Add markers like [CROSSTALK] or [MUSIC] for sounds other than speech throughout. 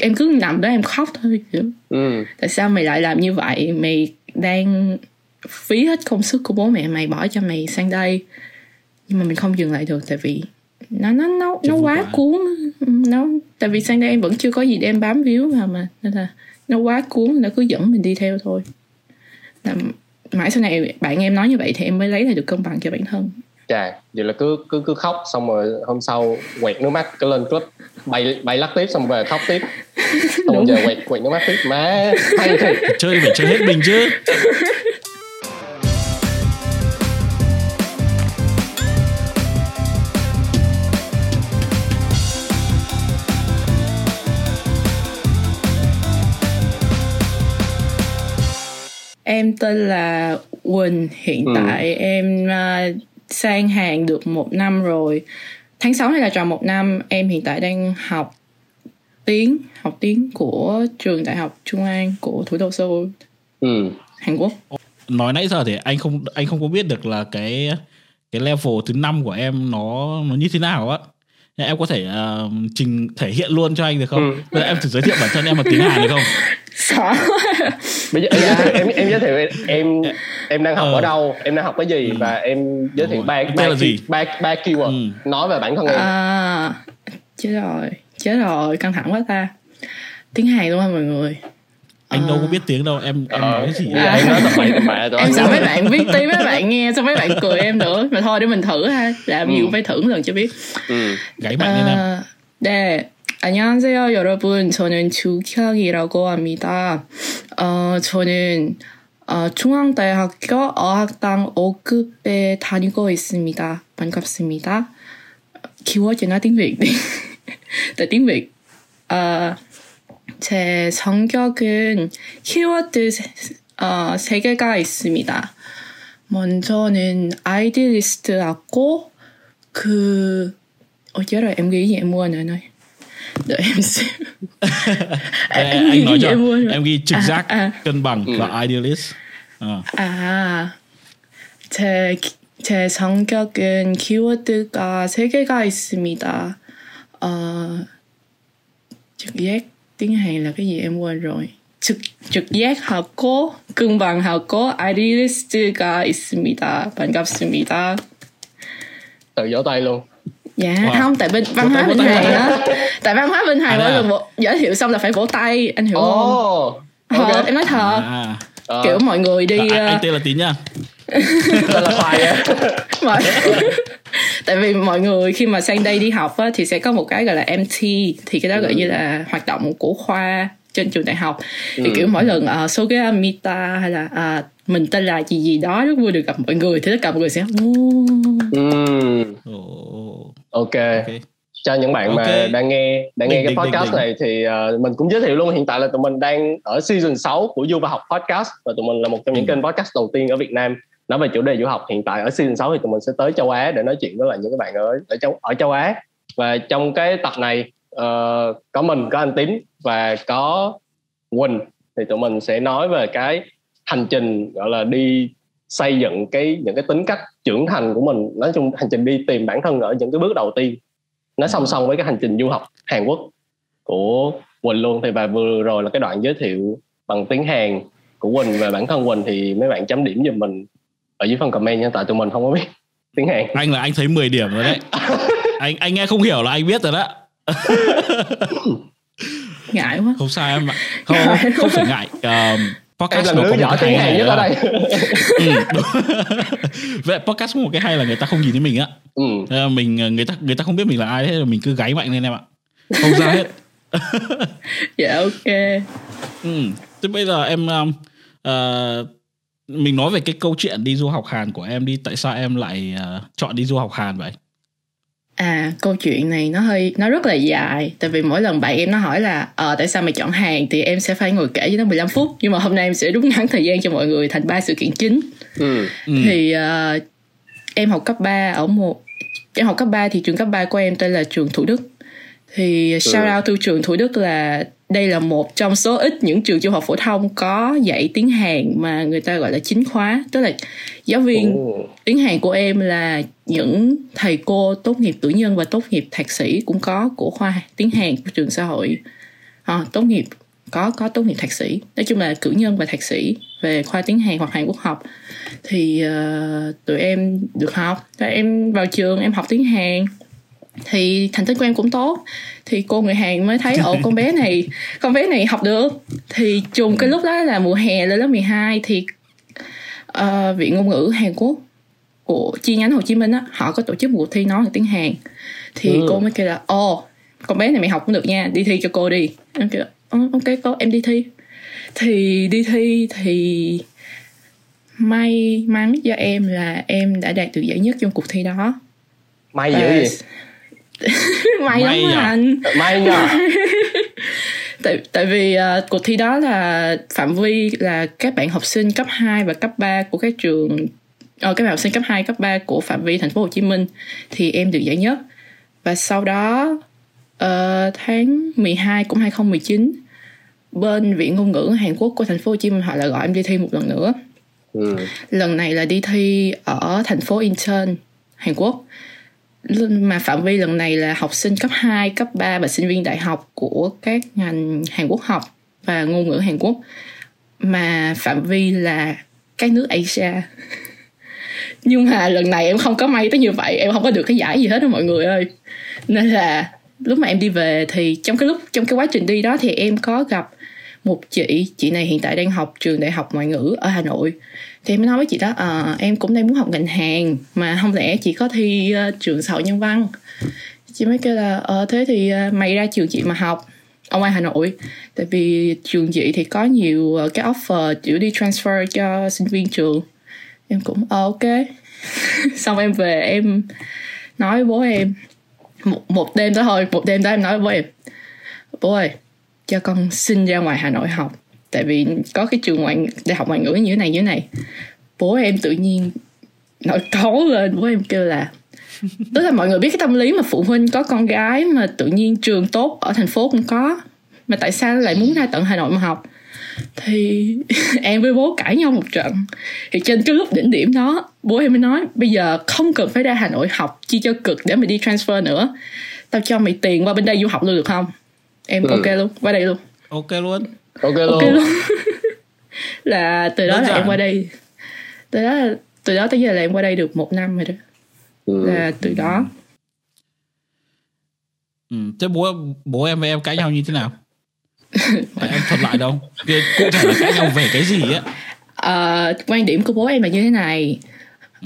em cứ nằm đó em khóc thôi kiểu. Ừ. tại sao mày lại làm như vậy? Mày đang phí hết công sức của bố mẹ mày bỏ cho mày sang đây. Nhưng mà mình không dừng lại được tại vì nó nó nó nó quá. cuốn. Nó tại vì sang đây em vẫn chưa có gì để em bám víu mà mà nên là nó quá cuốn nó cứ dẫn mình đi theo thôi. Là mãi sau này bạn em nói như vậy thì em mới lấy lại được cân bằng cho bản thân chà vậy là cứ cứ cứ khóc xong rồi hôm sau quẹt nước mắt cái lên club bay bay lắc tiếp xong về khóc tiếp. Xong Đúng. giờ rồi. quẹt quẹt nước mắt tiếp. Má hay thiệt. [LAUGHS] Chơi phải chơi hết mình chứ. Em tên là Quỳnh, hiện Ừ. tại em à, sang Hàn được một năm rồi. Tháng 6 này là tròn một năm, em hiện tại đang học tiếng, học tiếng của trường Đại học Trung An của thủ đô Seoul, ừ. Hàn Quốc. nói nãy giờ thì anh không anh không có biết được là cái cái level thứ năm của em nó nó như thế nào á em có thể ờ, trình thể hiện luôn cho anh được không? Ừ. Bây giờ em thử giới thiệu bản thân em bằng tiếng Hàn được không? Sợ [LAUGHS] bây giờ em, giới thiệu- em em giới thiệu em em đang học Ờ. ở đâu em đang học cái gì và em giới thiệu ba ba Tên là gì? ba ba keyword Ừ. nói về bản thân em À, chết rồi, chết rồi, căng thẳng quá ta. Tiếng Hàn không mọi người? Anh đâu Ờ. có biết tiếng đâu, em em Ờ, nói gì bây giờ em nói tầm bậy tầm bạ rồi Em sợ mấy bạn viết tiếng mấy bạn nghe xong mấy bạn cười em nữa. Mà thôi để mình thử ha. Làm gì Ừ. cũng phải thử một lần cho biết. ừ. gáy mạnh lên em. 아, 네. 안녕하세요, 여러분. 저는 주혁이라고 합니다. 어, 저는 어, 중앙대학교 어학당 5급에 다니고 있습니다. 반갑습니다. 키워드 nói tiếng Việt đi. Tại tiếng Việt. 어, 제 성격은 키워드 세, 어, 세 개가 있습니다. 먼저는 아이디리스트하고 그 어, ghi gì em mua nữa nói đợi em anh nói ghi cho em mua rồi. em ghi trực À, giác, à. cân bằng Ừ. và idealist. Ờ. 아, 제, 제 성격은 키워드가 세 개가 있습니다. 어, giác tiếng Hàn là cái gì em quên rồi. trực trực giác 하고 금방하고 idealist가 있습니다. 반갑습니다. tự vỗ tay luôn Dạ Wow. không tại bên văn Vỗ hóa tay, bên vỗ tay, Hàn vỗ á tại văn hóa bên Hàn À, mỗi thế à? lần một giới thiệu xong là phải vỗ tay anh hiểu không? ồ Thật, ok em nói thật À, Ờ, kiểu mọi người đi anh, ờ, anh tên là Tín nha. tên là khoai á [LAUGHS] mọi [LAUGHS] [LAUGHS] tại vì mọi người khi mà sang đây đi học á, thì sẽ có một cái gọi là MT thì cái đó gọi Ừ. như là hoạt động của khoa trên trường đại học thì Ừ. kiểu mỗi lần uh, số cái Amita hay là à, mình tên là gì gì đó rất vui được gặp mọi người thì tất cả mọi người sẽ "Ô." ừ. Ồ, ok cho những bạn mà Ok. đang nghe đang nghe Đỉnh, cái đỉnh, podcast đỉnh, đỉnh. này thì ờ, mình cũng giới thiệu luôn hiện tại là tụi mình đang ở season 6 của Du và học podcast và tụi mình là một trong những Ừ. kênh podcast đầu tiên ở Việt Nam nói về chủ đề du học hiện tại ở season 6 thì tụi mình sẽ tới châu Á để nói chuyện với lại những cái bạn ở ở châu ở châu Á. Và trong cái tập này uh, có mình có anh Tín và có Quỳnh. Thì tụi mình sẽ nói về cái hành trình gọi là đi xây dựng cái những cái tính cách trưởng thành của mình. Nói chung hành trình đi tìm bản thân ở những cái bước đầu tiên. Nó song song với cái hành trình du học Hàn Quốc của Quỳnh luôn. Thì và vừa rồi là cái đoạn giới thiệu bằng tiếng Hàn của Quỳnh về bản thân Quỳnh thì mấy bạn chấm điểm giùm mình ở dưới phần comment nha tại tụi mình không có biết [LAUGHS] tiếng Hàn Anh là anh thấy 10 điểm rồi đấy. [LAUGHS] anh anh nghe không hiểu là anh biết rồi đó. [LAUGHS] ngại quá Không sao em ạ. Không, không, không phải ngại. Um, em podcast là nó đứa có một giỏi cái tiếng hay Hàn này nhất ở là- đây Ừ. Vậy podcast có một cái hay là người ta không nhìn thấy mình á. ừ. Là mình người ta người ta không biết mình là ai thế là mình cứ gáy mạnh lên em ạ. Không ra hết. dạ ok Ừ. Thế bây giờ em um, ờ, mình nói về cái câu chuyện đi du học Hàn của em đi. Tại sao em lại ờ, chọn đi du học Hàn vậy? À câu chuyện này nó hơi nó rất là dài tại vì mỗi lần bạn em nó hỏi là ờ tại sao mày chọn Hàn thì em sẽ phải ngồi kể cho nó 15 phút nhưng mà hôm nay em sẽ rút ngắn thời gian cho mọi người thành ba sự kiện chính Ừ. Ừ. thì ờ, em học cấp 3 ở một em học cấp 3 thì trường cấp 3 của em tên là trường Thủ Đức thì shout out to trường Thủ Đức là đây là một trong số ít những trường trung học phổ thông có dạy tiếng Hàn mà người ta gọi là chính khóa. Tức là giáo viên Ồ. tiếng Hàn của em là những thầy cô tốt nghiệp cử nhân và tốt nghiệp thạc sĩ cũng có của khoa tiếng Hàn của trường xã hội. À, tốt nghiệp có có tốt nghiệp thạc sĩ. Nói chung là cử nhân và thạc sĩ về khoa tiếng Hàn hoặc Hàn Quốc học. Thì uh, tụi em được học. Rồi em vào trường em học tiếng Hàn thì thành tích của em cũng tốt. Thì cô người Hàn mới thấy ồ con bé này con bé này học được. Thì trùng cái lúc đó là mùa hè lên lớp 12 thì uh, viện ngôn ngữ Hàn Quốc của chi nhánh Hồ Chí Minh á họ có tổ chức một cuộc thi nói tiếng Hàn. Thì ừ. cô mới kêu là ồ con bé này mày học cũng được nha đi thi cho cô đi. Em kêu ok cô em đi thi. Thì đi thi thì may mắn cho em là em đã đạt được giải nhất trong cuộc thi đó. May dữ gì may, [LAUGHS] may lắm à. anh? May nhờ [LAUGHS] tại tại vì uh, cuộc thi đó là phạm vi là các bạn học sinh cấp 2 và cấp 3 của các trường uh, các bạn học sinh cấp 2, cấp 3 của phạm vi thành phố Hồ Chí Minh thì em được giải nhất. Và sau đó uh, tháng 12 cũng 2019 bên viện ngôn ngữ Hàn Quốc của thành phố Hồ Chí Minh họ lại gọi em đi thi một lần nữa. Ừ. lần này là đi thi ở thành phố Incheon Hàn Quốc mà phạm vi lần này là học sinh cấp 2, cấp 3 và sinh viên đại học của các ngành Hàn Quốc học và ngôn ngữ Hàn Quốc. Mà phạm vi là các nước Asia. [LAUGHS] Nhưng mà lần này em không có may tới như vậy em không có được cái giải gì hết đó mọi người ơi. Nên là lúc mà em đi về thì trong cái lúc trong cái quá trình đi đó thì em có gặp một chị chị này hiện tại đang học trường đại học ngoại ngữ ở hà nội thì em mới nói với chị đó à, em cũng đang muốn học ngành hàng mà không lẽ chị có thi uh, trường xã hội nhân văn? Chị mới kêu là ờ thế thì ờ, mày ra trường chị mà học ở ngoài Hà Nội. Tại vì trường chị thì có nhiều cái offer kiểu đi transfer cho sinh viên trường. Em cũng ờ ok. [LAUGHS] Xong em về em nói với bố em một, một đêm đó thôi một đêm đó em nói với bố em bố ơi cho con xin ra ngoài Hà Nội học tại vì có cái trường ngoại đại học ngoại ngữ như thế này như thế này. Bố em tự nhiên nổi cáu lên bố em kêu là tức là mọi người biết cái tâm lý mà phụ huynh có con gái mà tự nhiên trường tốt ở thành phố cũng có. Mà tại sao lại muốn ra tận Hà Nội mà học? Thì [LAUGHS] em với bố cãi nhau một trận. Thì trên cái lúc đỉnh điểm đó bố em mới nói bây giờ không cần phải ra hà nội học chi cho cực để mày đi transfer nữa. Tao cho mày tiền qua bên đây du học luôn được không? Em ừ. ok luôn qua đây luôn. Ok luôn ok luôn, okay luôn. [LAUGHS] là từ đó Đơn là giản. em qua đây từ đó từ đó tới giờ là em qua đây được một năm rồi đó ừ. là từ đó ừ. thế bố bố em và em cãi nhau như thế nào [LAUGHS] em thuật lại đâu cụ thể là cãi nhau về cái gì á à, quan điểm của bố em là như thế này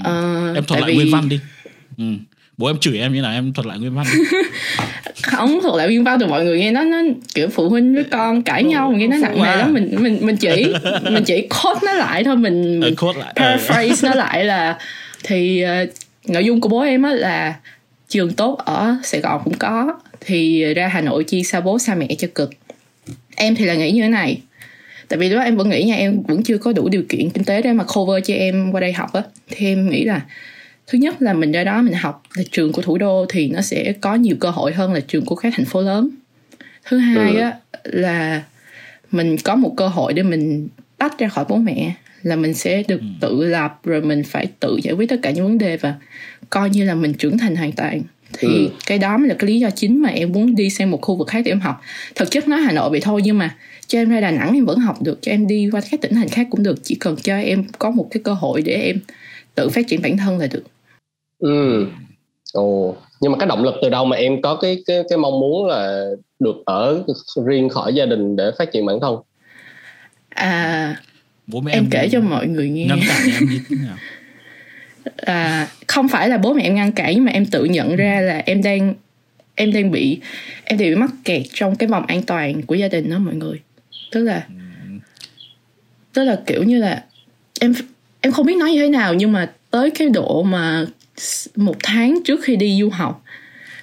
à, em thuật lại vì... nguyên văn đi ừ. Bố em chửi em như nào em thuật lại nguyên văn [LAUGHS] không thuật lại nguyên văn từ mọi người nghe nó nó kiểu phụ huynh với con cãi nhau nghe nó nặng nề lắm. Mình mình mình chỉ [LAUGHS] mình chỉ code nó lại thôi mình, mình code lại. paraphrase nó lại là thì uh, nội dung của bố em á là trường tốt ở Sài Gòn cũng có thì ra Hà Nội chi xa bố xa mẹ cho cực. Em thì là nghĩ như thế này tại vì đó em vẫn nghĩ nha em vẫn chưa có đủ điều kiện kinh tế để mà cover cho em qua đây học á. Thì em nghĩ là thứ nhất là mình ra đó mình học là trường của thủ đô thì nó sẽ có nhiều cơ hội hơn là trường của các thành phố lớn thứ hai ừ. á là mình có một cơ hội để mình tách ra khỏi bố mẹ là mình sẽ được ừ. tự lập rồi mình phải tự giải quyết tất cả những vấn đề và coi như là mình trưởng thành hoàn toàn thì ừ. cái đó mới là cái lý do chính mà em muốn đi sang một khu vực khác để em học thực chất nói hà nội vậy thôi nhưng mà cho em ra đà nẵng em vẫn học được cho em đi qua các tỉnh thành khác cũng được chỉ cần cho em có một cái cơ hội để em tự phát triển bản thân là được ừ ồ nhưng mà cái động lực từ đâu mà em có cái cái cái mong muốn là được ở riêng khỏi gia đình để phát triển bản thân? À Bố mẹ em, em kể cho mọi người nghe. ngăn cản em như thế nào? [LAUGHS] À, không phải là bố mẹ em ngăn cản nhưng mà em tự nhận ra là em đang em đang bị em đang bị mắc kẹt trong cái vòng an toàn của gia đình đó mọi người. Tức là tức là kiểu như là em em không biết nói như thế nào nhưng mà tới cái độ mà một tháng trước khi đi du học.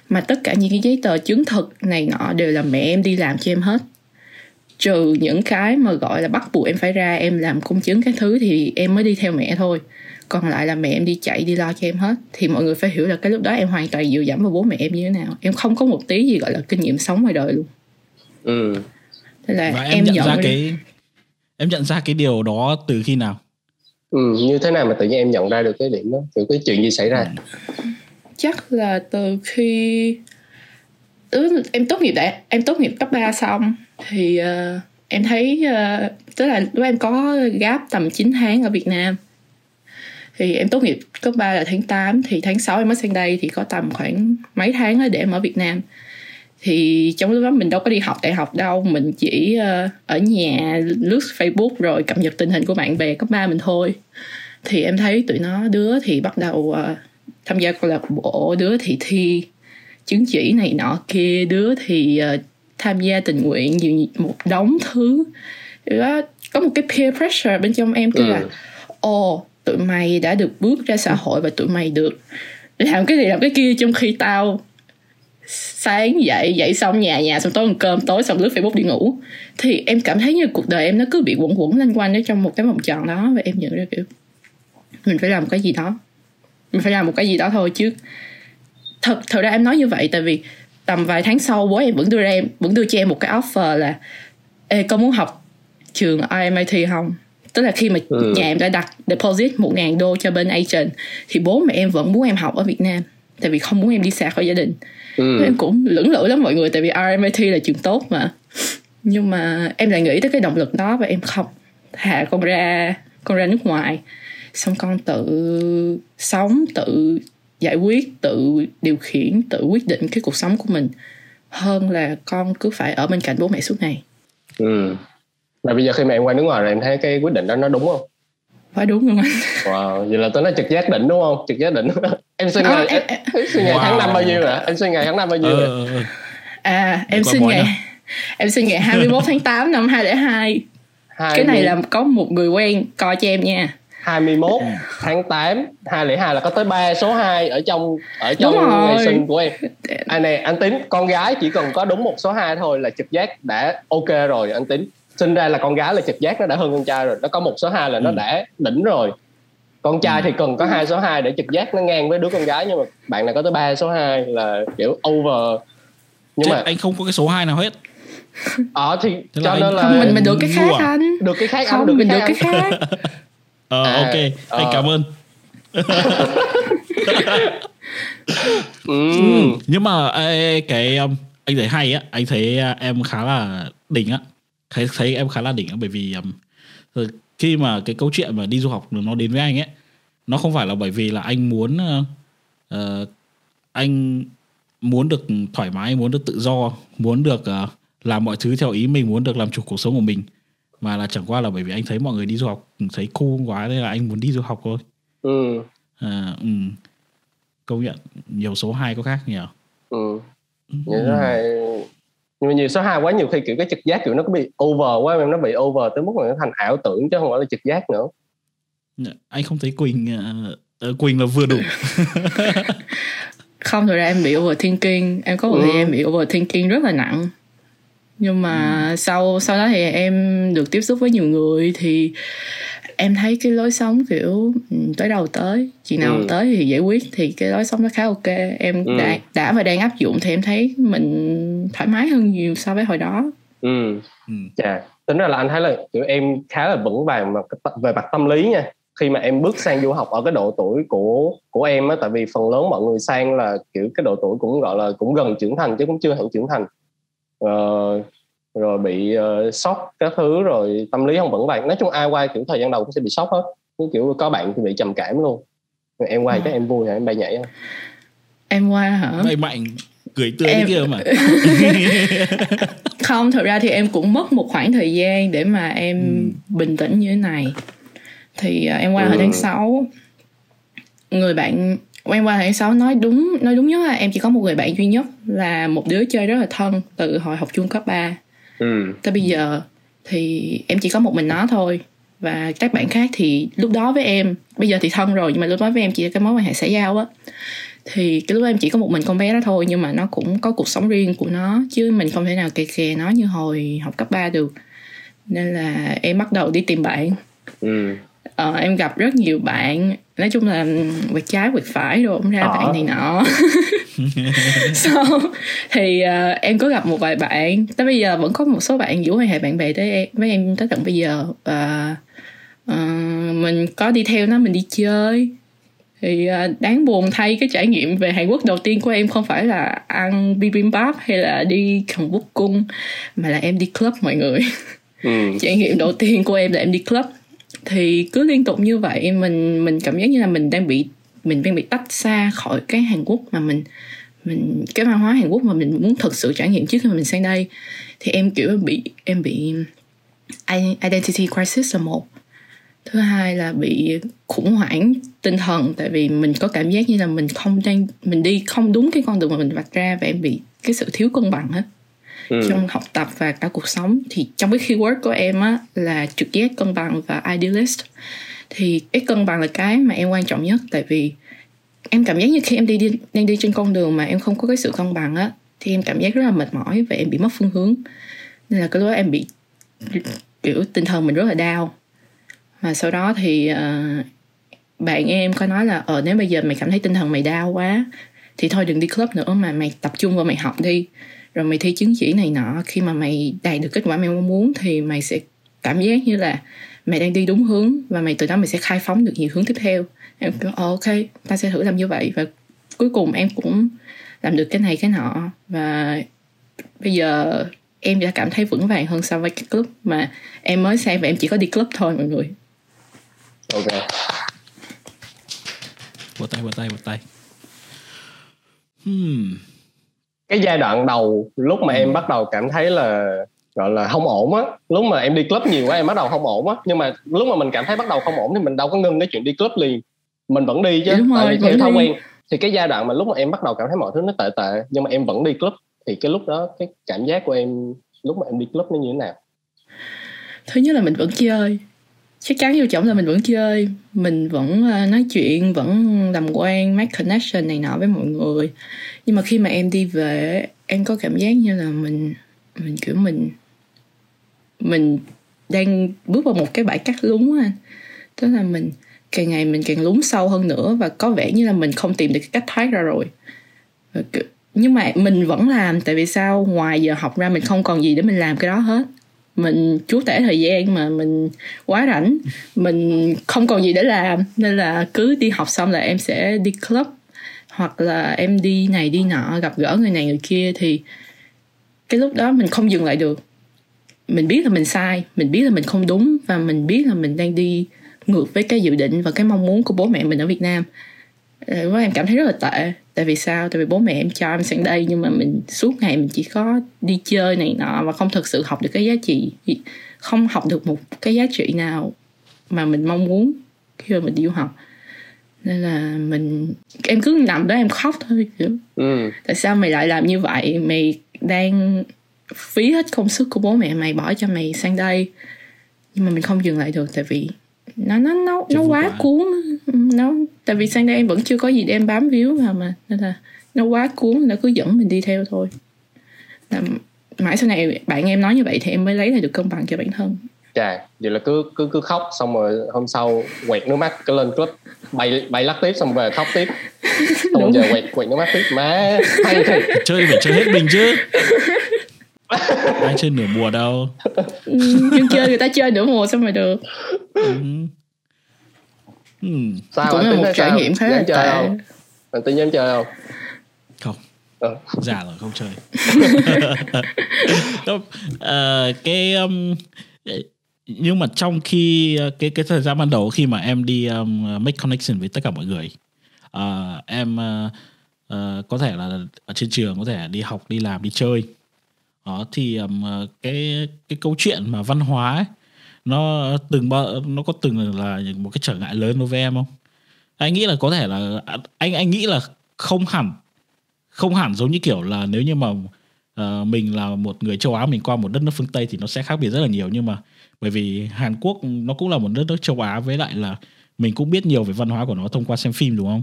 Mà tất cả những cái giấy tờ chứng thực này nọ đều là mẹ em đi làm cho em hết. Trừ những cái mà gọi là bắt buộc em phải ra em làm công chứng các thứ thì em mới đi theo mẹ thôi. Còn lại là mẹ em đi chạy đi lo cho em hết. Thì mọi người phải hiểu là cái lúc đó em hoàn toàn dựa dẫm vào bố mẹ em như thế nào. Em không có một tí gì gọi là kinh nghiệm sống ngoài đời luôn. Ừ. Thế là Và em, em nhận, nhận ra đi. cái em nhận ra cái điều đó từ khi nào ừ, như thế nào mà tự nhiên em nhận ra được cái điểm đó kiểu cái chuyện gì xảy ra? Ừ. Chắc là từ khi em tốt nghiệp đại em tốt nghiệp cấp 3 xong thì uh, em thấy uh, tức là lúc em có gap tầm 9 tháng ở Việt Nam. Thì em tốt nghiệp cấp 3 là tháng 8 thì tháng 6 em mới sang đây thì có tầm khoảng mấy tháng để em ở Việt Nam thì trong lúc đó mình đâu có đi học đại học đâu. Mình chỉ uh, ở nhà lướt Facebook rồi cập nhật tình hình của bạn bè cấp 3 mình thôi. Thì em thấy tụi nó đứa thì bắt đầu uh, tham gia câu lạc bộ đứa thì thi chứng chỉ này nọ kia đứa thì uh, tham gia tình nguyện nhiều một đống thứ. Đó có một cái peer pressure bên trong em kêu ừ. là ồ tụi mày đã được bước ra xã hội và tụi mày được làm cái gì làm cái kia trong khi tao sáng dậy dậy xong nhà nhà xong tối ăn cơm tối xong lướt facebook đi ngủ. Thì em cảm thấy như cuộc đời em nó cứ bị quẩn quẩn lanh quanh ở trong một cái vòng tròn đó và em nhận ra kiểu mình phải làm cái gì đó. Mình phải làm một cái gì đó thôi chứ. Thật thật ra em nói như vậy tại vì tầm vài tháng sau bố em vẫn đưa ra em vẫn đưa cho em một cái offer là Ê, con muốn học trường IMIT không? Tức là khi mà ừ. nhà em đã đặt deposit một ngàn đô cho bên agent thì bố mẹ em vẫn muốn em học ở Việt Nam tại vì không muốn em đi xa khỏi gia đình. Ừ. em cũng lưỡng lự lắm mọi người tại vì RMIT là trường tốt mà. Nhưng mà em lại nghĩ tới cái động lực đó và em không. Thà con ra con ra nước ngoài. Xong con tự sống tự giải quyết tự điều khiển tự quyết định cái cuộc sống của mình hơn là con cứ phải ở bên cạnh bố mẹ suốt ngày. Ừ. Và bây giờ khi mà em qua nước ngoài rồi em thấy cái quyết định đó nó đúng không phải đúng không anh? Wow vậy là tôi nói trực giác định đúng không? Trực giác định [LAUGHS] em sinh ngày em, em, em sinh ngày tháng năm bao nhiêu rồi em sinh ngày tháng năm bao nhiêu ừ, ừ, ừ. à em sinh ngày em sinh ngày 21 tháng 8 năm 2002 cái này là có một người quen coi cho em nha. 21 tháng 8 202 là có tới 3 số 2 ở trong ở trong ngày sinh của em. Anh này anh tính con gái chỉ cần có đúng một số 2 thôi là trực giác đã ok rồi anh tính sinh ra là con gái là trực giác nó đã hơn con trai rồi. Nó có một số 2 là nó ừ. đã đỉnh rồi. Con trai ừ. thì cần có hai số 2 để trực giác nó ngang với đứa con gái nhưng mà bạn này có tới 3 số 2 là kiểu over. Nhưng Chứ mà anh không có cái số 2 nào hết. Ờ thì Thế cho nên là không, mình mình được cái khác anh. Được cái khác không, anh được mình cái được cái khác. [LAUGHS] [LAUGHS] Ờ à, ok. Anh ờ. cảm ơn. [LAUGHS] Ừ. nhưng mà cái um, anh thấy hay á. Anh thấy à, em khá là đỉnh á thấy thấy em khá là đỉnh bởi vì um, khi mà cái câu chuyện mà đi du học nó đến với anh ấy nó không phải là bởi vì là anh muốn uh, anh muốn được thoải mái muốn được tự do muốn được uh, làm mọi thứ theo ý mình muốn được làm chủ cuộc sống của mình mà là chẳng qua là bởi vì anh thấy mọi người đi du học thấy cool quá nên là anh muốn đi du học thôi. Ừ. À, ừ công nhận nhiều số 2 có khác nhỉ? Ừ. Nhiều số hai nhưng mà nhiều số 2 quá nhiều khi kiểu cái trực giác kiểu nó có bị over quá em nó bị over tới mức mà nó thành ảo tưởng chứ không phải là trực giác nữa dạ, anh không thấy Quỳnh uh, Quỳnh là vừa đủ [LAUGHS] không rồi ra em bị overthinking em có một ừ. em bị overthinking rất là nặng nhưng mà ừ. sau sau đó thì em được tiếp xúc với nhiều người thì em thấy cái lối sống kiểu ừ, tới đâu tới chuyện nào ừ. tới thì giải quyết thì cái lối sống nó khá ok em ừ. đã đã và đang áp dụng thì em thấy mình thoải mái hơn nhiều so với hồi đó ừ ừ yeah. tính ra là anh thấy là kiểu em khá là vững vàng mà về mặt tâm lý nha khi mà em bước sang du học ở cái độ tuổi của của em á tại vì phần lớn mọi người sang là kiểu cái độ tuổi cũng gọi là cũng gần trưởng thành chứ cũng chưa hẳn trưởng thành uh, rồi bị uh, sốc các thứ rồi tâm lý không vững vàng. Nói chung ai qua kiểu thời gian đầu cũng sẽ bị sốc hết như kiểu có bạn thì bị trầm cảm luôn. Rồi em qua à. chắc em vui hả? Em bay nhảy hả em qua hả? Bay mạnh cười tươi em... kia mà. [LAUGHS] Không thật ra thì em cũng mất một khoảng thời gian để mà em ừ. bình tĩnh như thế này. Thì uh, em qua ừ. hồi tháng 6 người bạn em qua tháng 6 nói đúng nói đúng nhất là em chỉ có một người bạn duy nhất là một đứa chơi rất là thân từ hồi học chung cấp 3 ừ. tới bây giờ thì em chỉ có một mình nó thôi và các bạn khác thì lúc đó với em bây giờ thì thân rồi nhưng mà lúc đó với em chỉ là cái mối quan hệ xã giao á thì cái lúc đó em chỉ có một mình con bé đó thôi nhưng mà nó cũng có cuộc sống riêng của nó chứ mình không thể nào kè kè nó như hồi học cấp 3 được nên là em bắt đầu đi tìm bạn ừ. Ờ, em gặp rất nhiều bạn nói chung là quẹt trái quẹt phải rồi cũng ra ờ. bạn này nọ. [LAUGHS] So thì uh, em có gặp một vài bạn tới bây giờ vẫn có một số bạn giữ quan hệ bạn bè tới em với em tới tận bây giờ. Và uh, mình có đi theo nó mình đi chơi. Thì uh, đáng buồn thay cái trải nghiệm về Hàn Quốc đầu tiên của em không phải là ăn bibimbap hay là đi Hàn Quốc cung mà là em đi club mọi người. Ừ. [LAUGHS] trải nghiệm đầu tiên của em là em đi club thì cứ liên tục như vậy, mình mình cảm giác như là mình đang bị, mình đang bị tách xa khỏi cái Hàn Quốc mà mình mình, cái văn hóa Hàn Quốc mà mình muốn thật sự trải nghiệm trước khi mà mình sang đây. Thì em, kiểu, bị, em bị identity crisis là một. Thứ hai là bị khủng hoảng tinh thần, tại vì mình có cảm giác như là mình không đang, mình đi không đúng cái con đường mà mình vạch ra và em bị cái sự thiếu cân bằng hết ừ. trong học tập và cả cuộc sống. Thì trong cái keyword của em á là trực giác cân bằng và idealist. Thì cái cân bằng là cái mà em quan trọng nhất tại vì em cảm giác như khi em đi, đi đang đi trên con đường mà em không có cái sự cân bằng á thì em cảm giác rất là mệt mỏi và em bị mất phương hướng. Nên là cái lúc đó em bị kiểu tinh thần mình rất là đau. Và sau đó thì uh, bạn em có nói là ở ờ, nếu bây giờ mày cảm thấy tinh thần mày đau quá thì thôi đừng đi club nữa mà mày tập trung vào mày học đi rồi mày thi chứng chỉ này nọ khi mà mày đạt được kết quả mày mong muốn thì mày sẽ cảm giác như là mày đang đi đúng hướng và mày từ đó mày sẽ khai phóng được nhiều hướng tiếp theo. Em kiểu ờ, ok ta sẽ thử làm như vậy. Và cuối cùng em cũng làm được cái này cái nọ. Và bây giờ em đã cảm thấy vững vàng hơn so với cái club mà em mới sang và em chỉ có đi club thôi mọi người. Ok. Vỗ tay vỗ tay vỗ tay. Hmm. Cái giai đoạn đầu lúc mà em bắt đầu cảm thấy là gọi là không ổn á lúc mà em đi club nhiều quá em bắt đầu không ổn á. Nhưng mà lúc mà mình cảm thấy bắt đầu không ổn thì mình đâu có ngưng cái chuyện đi club liền. Mình vẫn đi chứ Đúng tại rồi, vì theo thói quen. Thì cái giai đoạn mà lúc mà em bắt đầu cảm thấy mọi thứ nó tệ tệ nhưng mà em vẫn đi club thì cái lúc đó cái cảm giác của em lúc mà em đi club nó như thế nào? Thứ nhất là mình vẫn chơi chắc chắn vô trọng là mình vẫn chơi, mình vẫn ờ, nói chuyện, vẫn làm quen, make connection này nọ với mọi người. Nhưng mà khi mà em đi về, em có cảm giác như là mình mình, kiểu, mình mình đang bước vào một cái bãi cát lún á anh. Tức là mình, càng ngày mình càng lún sâu hơn nữa và có vẻ như là mình không tìm được cái cách thoát ra rồi. Nhưng mà mình vẫn làm, tại vì sao? Ngoài giờ học ra mình không còn gì để mình làm cái đó hết mình chúa tể thời gian mà mình quá rảnh. Mình không còn gì để làm, nên là cứ đi học xong là em sẽ đi club, hoặc là em đi này đi nọ, gặp gỡ người này người kia, thì cái lúc đó mình không dừng lại được. Mình biết là mình sai, mình biết là mình không đúng, và mình biết là mình đang đi ngược với cái dự định và cái mong muốn của bố mẹ mình ở Việt Nam. Ờ, và em cảm thấy rất là tệ tại vì sao? Tại vì bố mẹ em cho em sang đây nhưng mà mình suốt ngày mình chỉ có đi chơi này nọ và không thực sự học được cái giá trị không học được một cái giá trị nào mà mình mong muốn khi mà mình đi du học. Nên là mình em cứ nằm đó em khóc thôi kiểu. Ừ. tại sao mày lại làm như vậy? Mày đang phí hết công sức của bố mẹ mày bỏ cho mày sang đây. Nhưng mà mình không dừng lại được tại vì nó nó nó Chưa nó quá cuốn. Nó tại vì sang đây em vẫn chưa có gì để em bám víu vào mà nên là nó quá cuốn nó cứ dẫn mình đi theo thôi. Là mãi sau này bạn em nói như vậy thì em mới lấy lại được cân bằng cho bản thân. Chà vậy là cứ cứ cứ khóc xong rồi hôm sau quẹt nước mắt cứ lên club bay bay lắc tiếp xong về khóc tiếp. [LAUGHS] Xong Đúng giờ rồi. quẹt quẹt nước mắt tiếp. Má hay thiệt. [LAUGHS] Chơi thì phải chơi hết mình chứ. [LAUGHS] Ai chơi nửa mùa đâu. Ừ, nhưng chơi người ta chơi nửa mùa xong rồi được ừ. Ừ. sao cũng là một trải sao? nghiệm khá là chơi không anh tính dám chơi không không Ờ. già rồi không chơi [LAUGHS] Không, ờ, cái um, nhưng mà trong khi ờ, cái cái thời gian ban đầu khi mà em đi um, make connection với tất cả mọi người ờ, em ờ, ờ, có thể là ở trên trường có thể đi học đi làm đi chơi đó thì um, ờ, cái cái câu chuyện mà văn hóa ấy, nó từng bao nó có từng là một cái trở ngại lớn đối với em không anh nghĩ là có thể là anh anh nghĩ là không hẳn không hẳn giống như kiểu là nếu như mà ờ, mình là một người châu Á mình qua một đất nước phương Tây thì nó sẽ khác biệt rất là nhiều nhưng mà bởi vì Hàn Quốc nó cũng là một đất nước châu Á với lại là mình cũng biết nhiều về văn hóa của nó thông qua xem phim đúng không?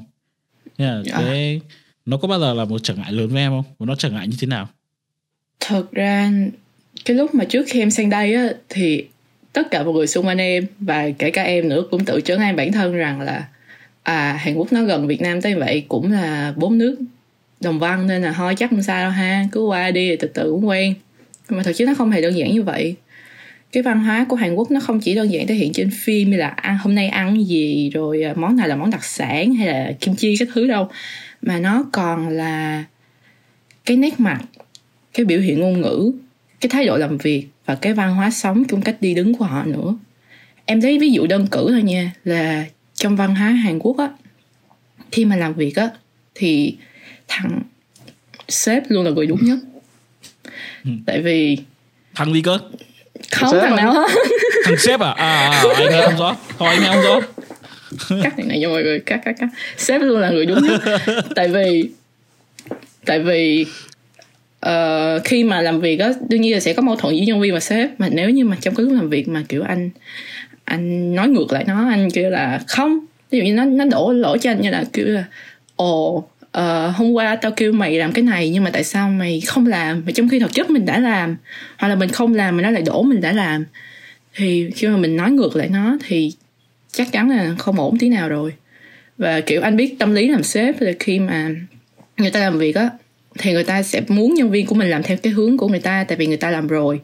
Nên là Dạ. cái nó có bao giờ là một trở ngại lớn với em không? Và nó trở ngại như thế nào? thật ra cái lúc mà trước khi em sang đây á thì tất cả mọi người xung quanh em và kể cả em nữa cũng tự trấn an bản thân rằng là à Hàn Quốc nó gần Việt Nam tới vậy cũng là bốn nước đồng văn nên là thôi, chắc không sao đâu ha, cứ qua đi rồi từ từ cũng quen. Nhưng mà thực chất nó không hề đơn giản như vậy. Cái văn hóa của Hàn Quốc nó không chỉ đơn giản thể hiện trên phim như là ăn, hôm nay ăn gì rồi à, món nào là món đặc sản hay là kim chi các thứ đâu, mà nó còn là cái nét mặt, cái biểu hiện ngôn ngữ, cái thái độ làm việc và cái văn hóa sống trong cách đi đứng của họ nữa. Em lấy ví dụ đơn cử thôi nha là trong văn hóa Hàn Quốc á khi mà làm việc á thì thằng sếp luôn là người đúng nhất. Ừ. tại vì thằng gì cơ không Sếp thằng à? nào hết. [LAUGHS] Thằng sếp à? À, à anh nghe không rõ. Thôi anh nghe không rõ. Cắt này này cho mọi người cắt cắt cắt. Sếp luôn là người đúng nhất. [LAUGHS] Tại vì tại vì Ờ, khi mà làm việc á đương nhiên là sẽ có mâu thuẫn với nhân viên và sếp mà nếu như mà trong cái lúc làm việc mà kiểu anh anh nói ngược lại nó anh kêu là không ví dụ như nó nó đổ lỗi cho anh như là kêu là ồ uh, hôm qua tao kêu mày làm cái này nhưng mà tại sao mày không làm? Mà trong khi thực chất mình đã làm hoặc là mình không làm mà nó lại đổ mình đã làm. Thì khi mà mình nói ngược lại nó thì chắc chắn là không ổn tí nào rồi. Và kiểu anh biết tâm lý làm sếp là khi mà người ta làm việc á thì người ta sẽ muốn nhân viên của mình làm theo cái hướng của người ta tại vì người ta làm rồi.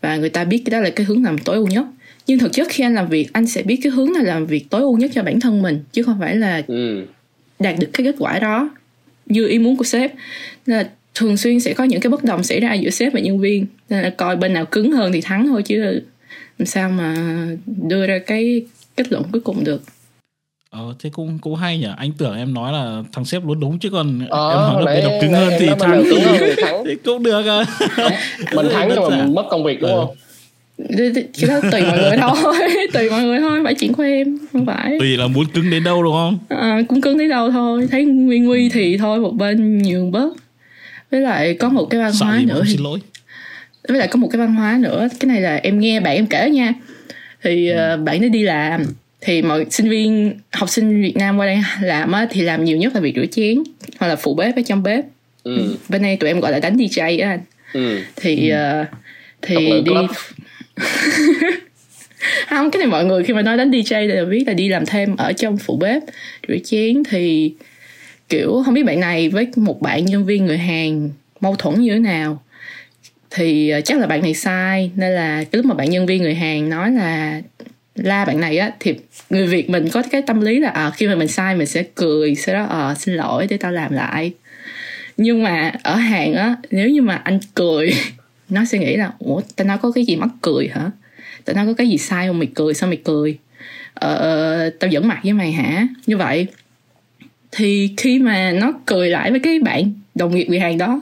Và người ta biết cái đó là cái hướng làm tối ưu nhất. Nhưng thực chất khi anh làm việc anh sẽ biết cái hướng nào làm việc tối ưu nhất cho bản thân mình chứ không phải là ừ. đạt được cái kết quả đó như ý muốn của sếp. Nên là thường xuyên sẽ có những cái bất đồng xảy ra giữa sếp và nhân viên. Nên là coi bên nào cứng hơn thì thắng thôi chứ làm sao mà đưa ra cái kết luận cuối cùng được ờ thế cũng cũng hay nhỉ? Anh tưởng em nói là thằng sếp luôn đúng chứ còn Ờ, em nói là nãy- bên nào cứng hơn thì thắng nào cứng hơn thì thắng. thì cũng được à. Mình thắng nhưng mà mình mất công việc đúng Ừ. không? Đó tùy mọi người thôi [LAUGHS] tùy mọi người thôi phải chuyện của em không phải. Tùy là muốn cứng đến đâu đúng không? À, cũng cứng tới đâu thôi thấy nguy nguy thì thôi một bên nhường bớt. Với lại có một cái văn sợ hóa nữa thì xin lỗi. Với lại có một cái văn hóa nữa cái này là em nghe bạn em kể nha. Thì ờ, bạn ấy đi làm thì mọi sinh viên học sinh Việt Nam qua đây làm á, thì làm nhiều nhất là việc rửa chén hoặc là phụ bếp ở trong bếp. Ừ. bên đây tụi em gọi là đánh DJ á anh. Ừ. thì ờ, thì Độc lực đi [LAUGHS] không cái này mọi người khi mà nói đến DJ là biết là đi làm thêm ở trong phụ bếp rửa chén. Thì kiểu không biết bạn này với một bạn nhân viên người Hàn mâu thuẫn như thế nào. Thì ờ, chắc là bạn này sai nên là cái lúc mà bạn nhân viên người Hàn nói là la bạn này á thì người Việt mình có cái tâm lý là à, khi mà mình sai mình sẽ cười sau đó à, xin lỗi để tao làm lại. Nhưng mà ở hàng á nếu như mà anh cười [LAUGHS] nó sẽ nghĩ là ủa tao nói có cái gì mắc cười hả? Tao nói có cái gì sai không? Mày cười sao mày cười? Ờ, tao giỡn mặt với mày hả? Như vậy thì khi mà nó cười lại với cái bạn đồng nghiệp người hàng đó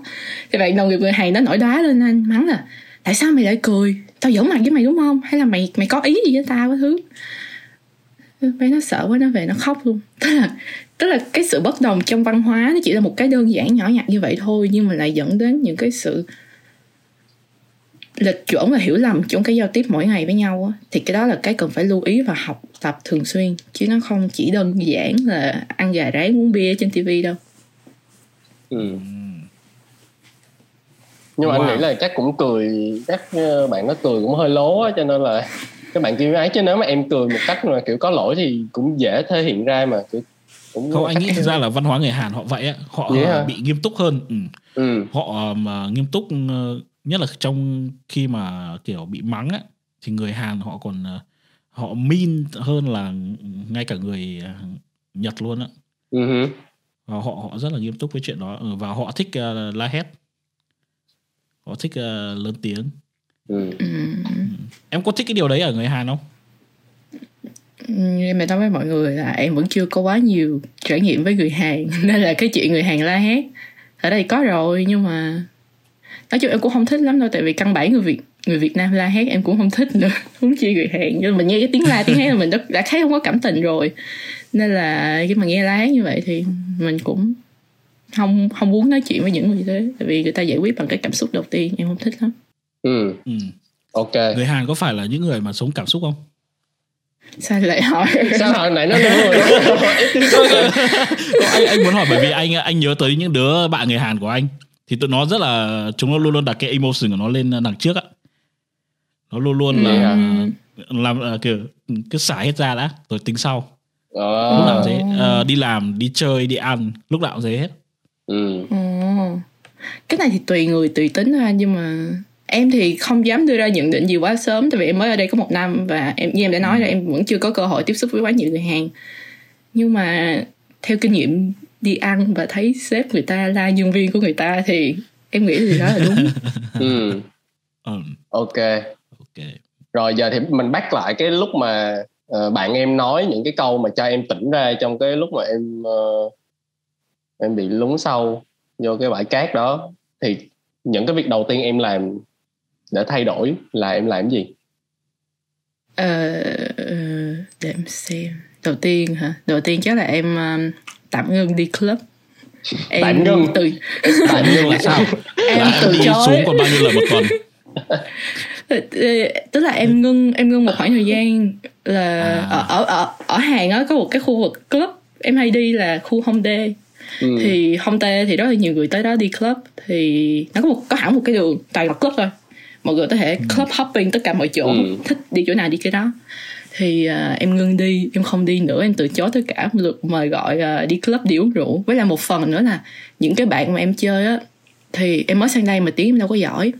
thì bạn đồng nghiệp người hàng đó nổi đá lên anh mắng là tại sao mày lại cười? Tao giỡn mặt với mày đúng không? Hay là mày mày có ý gì với tao cái thứ? Bé nó sợ quá nó về nó khóc luôn. [LAUGHS] Tức là tức là cái sự bất đồng trong văn hóa nó chỉ là một cái đơn giản nhỏ nhặt như vậy thôi nhưng mà lại dẫn đến những cái sự lệch chuẩn và hiểu lầm trong cái giao tiếp mỗi ngày với nhau á. Thì cái đó là cái cần phải lưu ý và học tập thường xuyên chứ nó không chỉ đơn giản là ăn gà rán uống bia trên tivi đâu. Ừ. nhưng mà Wow. anh nghĩ là chắc cũng cười chắc ờ, bạn nó cười cũng hơi lố á cho nên là [LAUGHS] các bạn kia ấy chứ nếu mà em cười một cách mà kiểu có lỗi thì cũng dễ thể hiện ra mà kiểu cũng không anh nghĩ thực ra là văn hóa người Hàn họ vậy á họ hả? bị nghiêm túc hơn ừ. ừ họ mà nghiêm túc ờ, nhất là trong khi mà kiểu bị mắng á thì người Hàn họ còn ờ, họ mean hơn là ngay cả người ờ, Nhật luôn á hứ. và họ họ rất là nghiêm túc với chuyện đó Ừ, và họ thích ờ, la hét họ thích ờ, lớn tiếng. Ừ. Ừm, em có thích cái điều đấy ở người Hàn không? Em nói với mọi người là em vẫn chưa có quá nhiều trải nghiệm với người Hàn [LAUGHS] nên là cái chuyện người Hàn la hét ở đây có rồi nhưng mà nói chung em cũng không thích lắm đâu tại vì căn bản người Việt người Việt Nam la hét em cũng không thích nữa [LAUGHS] huống chi người Hàn. Nhưng mình nghe cái tiếng la tiếng hét là mình đã, đã thấy không có cảm tình rồi. Nên là khi mà nghe la hét như vậy thì mình cũng không không muốn nói chuyện với những người thế tại vì người ta giải quyết bằng cái cảm xúc đầu tiên em không thích lắm. Ừ. Ừ. ok. Người Hàn có phải là những người mà sống cảm xúc không? Sao lại hỏi? Sao hồi nãy nó đúng [LAUGHS] rồi anh anh muốn hỏi bởi vì anh anh nhớ tới những đứa bạn người Hàn của anh. Thì tụi nó rất là chúng nó luôn luôn đặt cái emotion của nó lên đằng trước á. Nó luôn luôn là Ừm. làm ờ, kiểu cứ xả hết ra đã rồi tính sau. Ờ, lúc nào thế. Ờ, đi làm đi chơi đi ăn lúc nào cũng thế hết ừ. Cái này thì tùy người tùy tính thôi anh nhưng mà em thì không dám đưa ra nhận định gì quá sớm tại vì em mới ở đây có một năm và em như em đã nói là em vẫn chưa có cơ hội tiếp xúc với quá nhiều người Hàn. Nhưng mà theo kinh nghiệm đi ăn và thấy sếp người ta la nhân viên của người ta thì em nghĩ điều đó là đúng. [LAUGHS] Ừ. ừ. ok. Ok. Rồi giờ thì mình bắt lại cái lúc mà uh, bạn em nói những cái câu mà cho em tỉnh ra trong cái lúc mà em uh, em bị lún sâu vô cái bãi cát đó. Thì những cái việc đầu tiên em làm để thay đổi là em làm gì? Ờ để em xem. Đầu tiên hả? Đầu tiên chắc là em um, tạm ngưng đi club. Em tạm ngưng? từ [LAUGHS] tạm ngưng là sao? [LAUGHS] Em là từ chối. xuống còn bao nhiêu lần một tuần? Ờ, [LAUGHS] tức là em ngưng em ngưng một khoảng thời gian là à. ở ở ở ở Hàn á có một cái khu vực club. Em hay đi là khu Hongdae ừ. thì Hongdae thì rất là nhiều người tới đó đi club. Thì nó có một có hẳn một cái đường toàn là club thôi. Mọi người có thể ừ. club hopping tất cả mọi chỗ ừ. thích đi chỗ nào đi cái đó. Thì uh, em ngưng đi em không đi nữa. Em từ chối tất cả lượt mời gọi uh, đi club đi uống rượu. Với lại một phần nữa là những cái bạn mà em chơi á thì em mới sang đây mà tiếng em đâu có giỏi.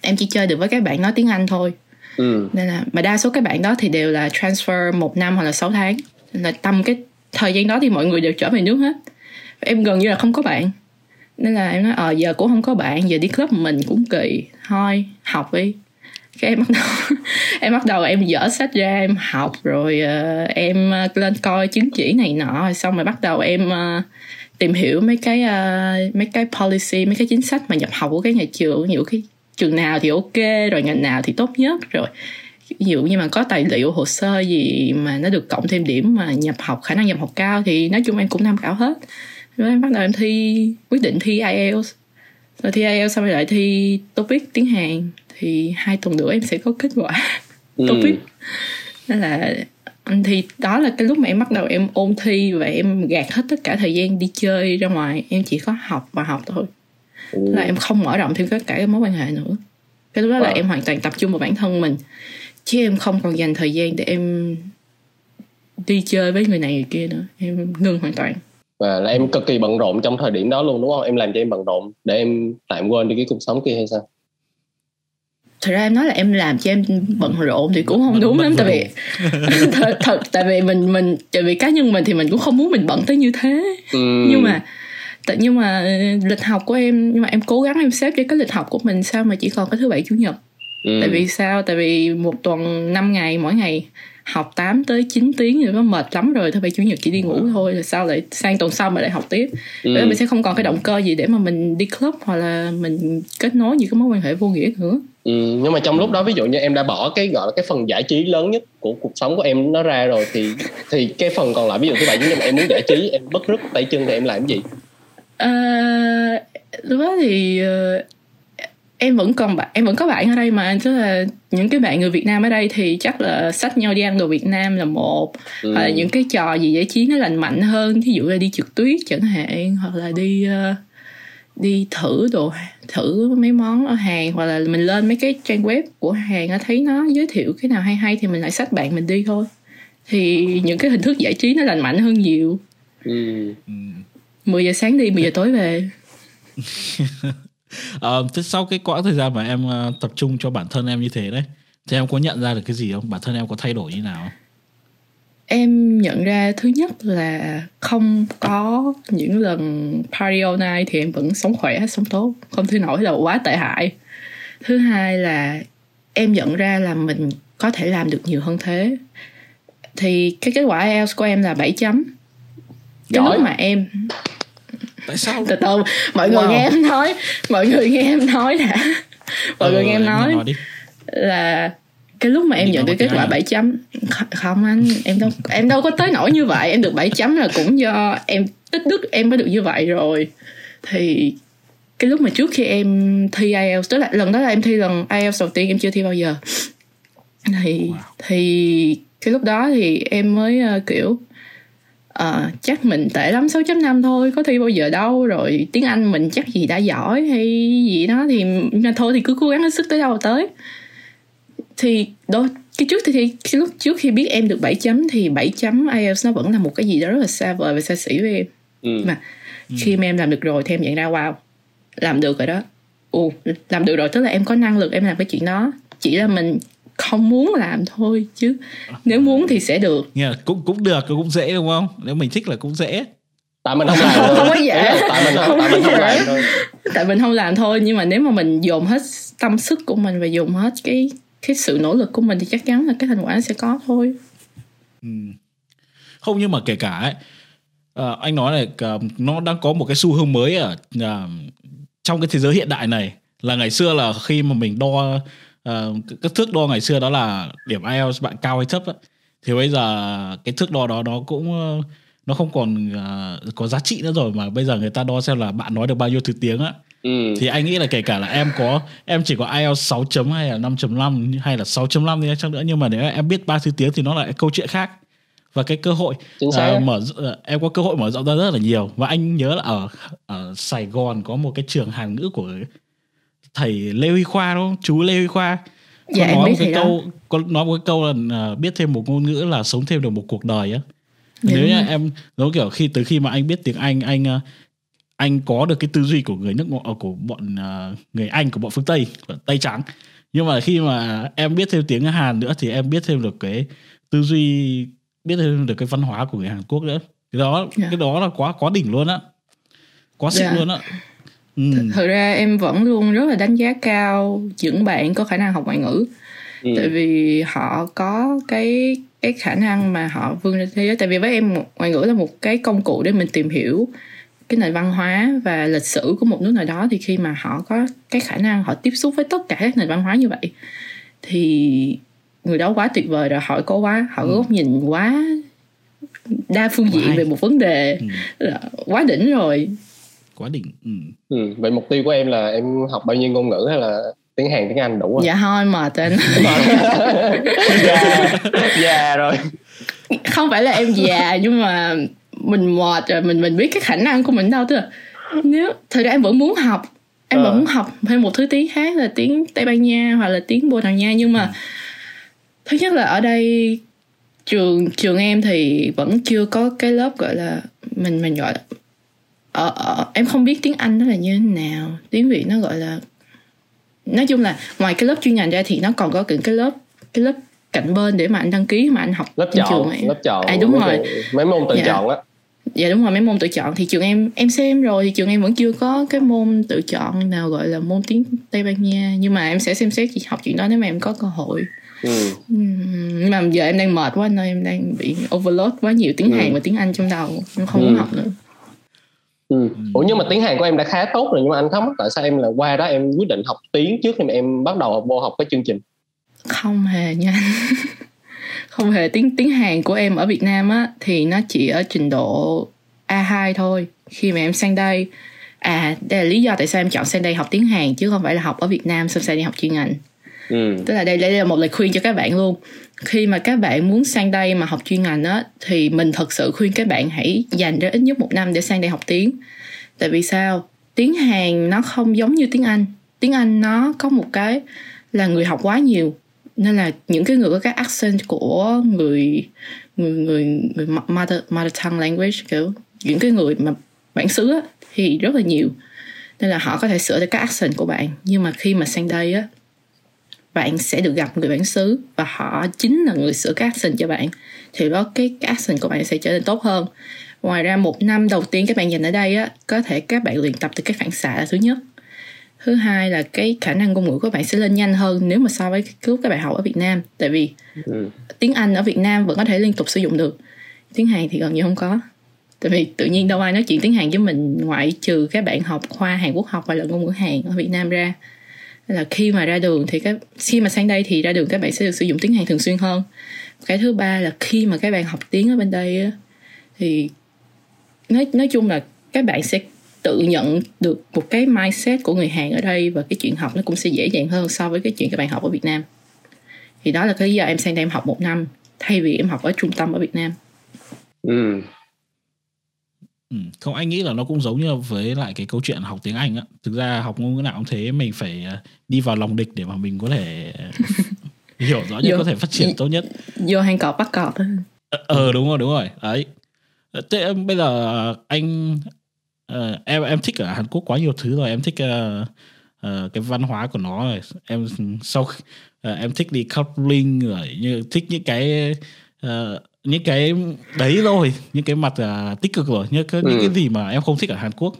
Em chỉ chơi được với các bạn nói tiếng anh thôi. Ừ. nên là mà đa số các bạn đó thì đều là transfer một năm hoặc là 6 tháng. Nên là tâm cái thời gian đó thì mọi người đều trở về nước hết em gần như là không có bạn. Nên là em nói ờ giờ cũng không có bạn giờ đi club mình cũng kỳ. Thôi học đi. Cái em bắt đầu [LAUGHS] em bắt đầu em dở sách ra em học rồi uh, em ờ, lên coi chứng chỉ này nọ rồi xong rồi bắt đầu em uh, tìm hiểu mấy cái uh, mấy cái policy mấy cái chính sách mà nhập học của cái nhà trường. Nhiều cái trường nào thì ok rồi ngành nào thì tốt nhất rồi ví dụ như mà có tài liệu hồ sơ gì mà nó được cộng thêm điểm mà nhập học khả năng nhập học cao thì nói chung em cũng tham khảo hết rồi em bắt đầu em thi quyết định thi IELTS rồi thi IELTS xong rồi lại thi topic tiếng Hàn. Thì hai tuần nữa em sẽ có kết quả ừ. topic. Nên là thì đó là cái lúc mà em bắt đầu em ôn thi và em gạt hết tất cả thời gian đi chơi ra ngoài. Em chỉ có học và học thôi. Ừ. là em không mở rộng thêm tất cả cái mối quan hệ nữa. Cái lúc đó wow. là em hoàn toàn tập trung vào bản thân mình. Chứ em không còn dành thời gian để em đi chơi với người này người kia nữa. Em ngưng hoàn toàn và là em cực kỳ bận rộn trong thời điểm đó luôn đúng không? Em làm cho em bận rộn để em tạm quên đi cái cuộc sống kia hay sao? Thật ra em nói là em làm cho em bận rộn thì cũng không đúng lắm tại vì [LAUGHS] thật, thật tại vì mình mình tại vì cá nhân mình thì mình cũng không muốn mình bận tới như thế. Ừ. nhưng mà nhưng mà lịch học của em nhưng mà em cố gắng em xếp cho cái lịch học của mình sao mà chỉ còn cái thứ bảy chủ nhật. Ừ. tại vì sao? Tại vì một tuần 5 ngày mỗi ngày học 8 tới 9 tiếng thì nó mệt lắm rồi thứ bảy chủ nhật chỉ đi ngủ thôi là sao lại sang tuần sau mà lại học tiếp. Ừ. mình sẽ không còn cái động cơ gì để mà mình đi club hoặc là mình kết nối những cái mối quan hệ vô nghĩa nữa. Ừ, nhưng mà trong lúc đó ví dụ như em đã bỏ cái gọi là cái phần giải trí lớn nhất của cuộc sống của em nó ra rồi thì thì cái phần còn lại ví dụ thứ bảy chủ nhật em muốn giải trí em bất rứt tay chân thì em làm gì? À, lúc đó thì uh, em vẫn còn bạn em vẫn có bạn ở đây mà tức là những cái bạn người Việt Nam ở đây thì chắc là sách nhau đi ăn đồ Việt Nam là một. Ừ. hoặc là những cái trò gì giải trí nó lành mạnh hơn ví dụ là đi trượt tuyết chẳng hạn hoặc là đi uh, đi thử đồ thử mấy món ở hàng hoặc là mình lên mấy cái trang web của hàng thấy nó giới thiệu cái nào hay hay thì mình lại sách bạn mình đi thôi. Thì những cái hình thức giải trí nó lành mạnh hơn nhiều. Ừ. 10 giờ sáng đi 10 giờ tối về [LAUGHS] [LAUGHS] thế sau cái quãng thời gian mà em uh, tập trung cho bản thân em như thế đấy thì em có nhận ra được cái gì không? Bản thân em có thay đổi như nào em nhận ra thứ nhất là không có những lần party all night thì em vẫn sống khỏe sống tốt không thể nổi là quá tệ hại. Thứ hai là em nhận ra là mình có thể làm được nhiều hơn thế. Thì cái kết quả IELTS của em là 7 chấm. Cái Giỏi. lúc mà em tại sao? Từ từ mọi người wow. nghe em nói mọi người nghe em nói đã. Mọi ừ, người nghe em nói, nói là cái lúc mà em nhận được kết quả 7 chấm không anh em đâu em đâu có tới nổi như vậy. Em được 7 chấm là cũng do em tích đức em mới được như vậy rồi. Thì cái lúc mà trước khi em thi IELTS tức là lần đó là em thi lần IELTS đầu tiên em chưa thi bao giờ. Thì wow. thì cái lúc đó thì em mới uh, kiểu uh, chắc mình tệ lắm 6.5 thôi có thi bao giờ đâu rồi tiếng Anh mình chắc gì đã giỏi hay gì đó thì thôi thì cứ cố gắng hết sức tới đâu tới thì đó cái trước thì, thì cái lúc trước khi biết em được 7 chấm thì 7 chấm IELTS nó vẫn là một cái gì đó rất là xa vời và xa xỉ với em ừ. mà ừ. khi mà em làm được rồi thì em nhận ra wow làm được rồi đó ồ làm được rồi tức là em có năng lực em làm cái chuyện đó chỉ là mình không muốn làm thôi chứ. Nếu muốn thì sẽ được. Là cũng cũng được cũng dễ đúng không? Nếu mình thích là cũng dễ. Tại mình không làm thôi. Không có dễ. Tại mình Không tại mình không làm thôi. Tại mình không làm thôi nhưng mà nếu mà mình dồn hết tâm sức của mình và dồn hết cái cái sự nỗ lực của mình thì chắc chắn là cái thành quả nó sẽ có thôi. Ừ. không nhưng mà kể cả ấy, ờ, anh nói là ờ, nó đang có một cái xu hướng mới ở ờ, trong cái thế giới hiện đại này. Là ngày xưa là khi mà mình đo ờ, cái thước đo ngày xưa đó là điểm IELTS bạn cao hay thấp á, thì bây giờ cái thước đo đó nó cũng ờ, nó không còn ờ, có giá trị nữa rồi mà bây giờ người ta đo xem là bạn nói được bao nhiêu thứ tiếng á. Ừ. thì anh nghĩ là kể cả là em có em chỉ có IELTS 6 chấm hay là 5.5 hay là 6.5 đi chăng nữa nhưng mà nếu em biết ba thứ tiếng thì nó lại câu chuyện khác. Và cái cơ hội ờ, mở ờ, em có cơ hội mở rộng ra rất là nhiều. Và anh nhớ là ở ở Sài Gòn có một cái trường Hàn ngữ của thầy Lê Huy Khoa đúng không? Chú Lê Huy Khoa. Có Dạ, em nói một cái thầy đó. câu có nói một cái câu là ờ, biết thêm một ngôn ngữ là sống thêm được một cuộc đời á. Dạ, nếu như em giống kiểu khi từ khi mà anh biết tiếng Anh anh ờ, anh có được cái tư duy của người nước ngoài ờ, của bọn ờ, người Anh của bọn phương Tây của Tây trắng. Nhưng mà khi mà em biết thêm tiếng Hàn nữa thì em biết thêm được cái tư duy biết thêm được cái văn hóa của người Hàn Quốc nữa. Cái đó Dạ. cái đó là quá quá đỉnh luôn á. Quá xịn Dạ. luôn á ừ. thực ra em vẫn luôn rất là đánh giá cao những bạn có khả năng học ngoại ngữ Ừ. tại vì họ có cái cái khả năng mà họ vươn ra thế giới tại vì với em ngoại ngữ là một cái công cụ để mình tìm hiểu cái nền văn hóa và lịch sử của một nước nào đó thì khi mà họ có cái khả năng họ tiếp xúc với tất cả các nền văn hóa như vậy thì người đó quá tuyệt vời rồi họ có quá họ có góc nhìn quá đa phương diện hay. về một vấn đề Ừ. quá đỉnh rồi quá đỉnh ừ. Ừ. vậy mục tiêu của em là em học bao nhiêu ngôn ngữ hay là tiếng Hàn tiếng Anh đủ rồi dạ thôi mà tên [LAUGHS] dạ dạ rồi không phải là em già nhưng mà mình mệt rồi mình mình biết cái khả năng của mình đâu tức là nếu thời ra em vẫn muốn học em Ờ. vẫn muốn học thêm một thứ tiếng khác là tiếng tây ban nha hoặc là tiếng bồ đào nha nhưng mà thứ nhất là ở đây trường trường em thì vẫn chưa có cái lớp gọi là mình mình gọi là ở, ở em không biết tiếng anh nó là như thế nào tiếng việt nó gọi là nói chung là ngoài cái lớp chuyên ngành ra thì nó còn có những cái lớp cái lớp cạnh bên để mà anh đăng ký mà anh học lớp trên trường chọn ấy. lớp chọn À, đúng mấy rồi. mấy môn tự Dạ. chọn á dạ đúng rồi mấy môn tự chọn thì trường em em xem rồi thì trường em vẫn chưa có cái môn tự chọn nào gọi là môn tiếng tây ban nha nhưng mà em sẽ xem xét chị học chuyện đó nếu mà em có cơ hội ừ. Nhưng mà giờ em đang mệt quá nên em đang bị overload quá nhiều tiếng Ừ. hàn và tiếng anh trong đầu em không muốn Ừ. học nữa Ừ. Ủa nhưng mà tiếng Hàn của em đã khá tốt rồi nhưng mà anh thắc mắc tại sao em là qua đó em quyết định học tiếng trước khi mà em bắt đầu vô học cái chương trình? Không hề nha. [LAUGHS] Không hề. Tiếng tiếng hàn của em ở việt nam á thì nó chỉ ở trình độ a2 thôi. Khi mà em sang đây à đây là lý do tại sao em chọn sang đây học tiếng hàn chứ không phải là học ở việt nam xong sang đây học chuyên ngành. Ừ. tức là đây đây là một lời khuyên cho các bạn luôn khi mà các bạn muốn sang đây mà học chuyên ngành á thì mình thật sự khuyên các bạn hãy dành ra ít nhất một năm để sang đây học tiếng. Tại vì sao? Tiếng hàn nó không giống như tiếng anh. Tiếng anh nó có một cái là người học quá nhiều nên là những cái người có cái accent của người người người người mother mother tongue language kiểu những cái người mà bản xứ á, thì rất là nhiều. Nên là họ có thể sửa được các accent của bạn. Nhưng mà khi mà sang đây á bạn sẽ được gặp người bản xứ và họ chính là người sửa các accent cho bạn. Thì đó cái, cái accent của bạn sẽ trở nên tốt hơn. Ngoài ra một năm đầu tiên các bạn dành ở đây á có thể các bạn luyện tập từ cái phản xạ là thứ nhất. Thứ hai là cái khả năng ngôn ngữ của bạn sẽ lên nhanh hơn nếu mà so với cái lúc các bạn học ở Việt Nam. Tại vì Ừ. tiếng Anh ở Việt Nam vẫn có thể liên tục sử dụng được. Tiếng Hàn thì gần như không có. Tại vì tự nhiên đâu ai nói chuyện tiếng Hàn với mình ngoại trừ các bạn học khoa Hàn Quốc học hoặc là ngôn ngữ Hàn ở Việt Nam ra là khi mà ra đường thì các khi mà sang đây thì ra đường các bạn sẽ được sử dụng tiếng Hàn thường xuyên hơn. Cái thứ ba là khi mà các bạn học tiếng ở bên đây á, thì nói nói chung là các bạn sẽ tự nhận được một cái mindset của người Hàn ở đây và cái chuyện học nó cũng sẽ dễ dàng hơn so với cái chuyện các bạn học ở Việt Nam. Thì đó là cái lý do em sang đây em học một năm thay vì em học ở trung tâm ở Việt Nam. Ừ. Ừ. Không anh nghĩ là nó cũng giống như với lại cái câu chuyện học tiếng Anh á. Thực ra học ngôn ngữ nào cũng thế mình phải ờ, đi vào lòng địch để mà mình có thể [LAUGHS] hiểu rõ nhất có thể phát triển tốt nhất. vô hang cọp bắt cọp. Ờ ờ, đúng rồi đúng rồi đấy. Ờ, Thế em bây giờ anh ờ, em em thích ở Hàn Quốc quá nhiều thứ rồi em thích ờ, uh, cái văn hóa của nó rồi em sau uh, em thích đi coupling rồi như thích những cái uh, những cái đấy rồi những cái mặt uh, tích cực rồi như cái, ừ. những cái gì mà em không thích ở Hàn Quốc.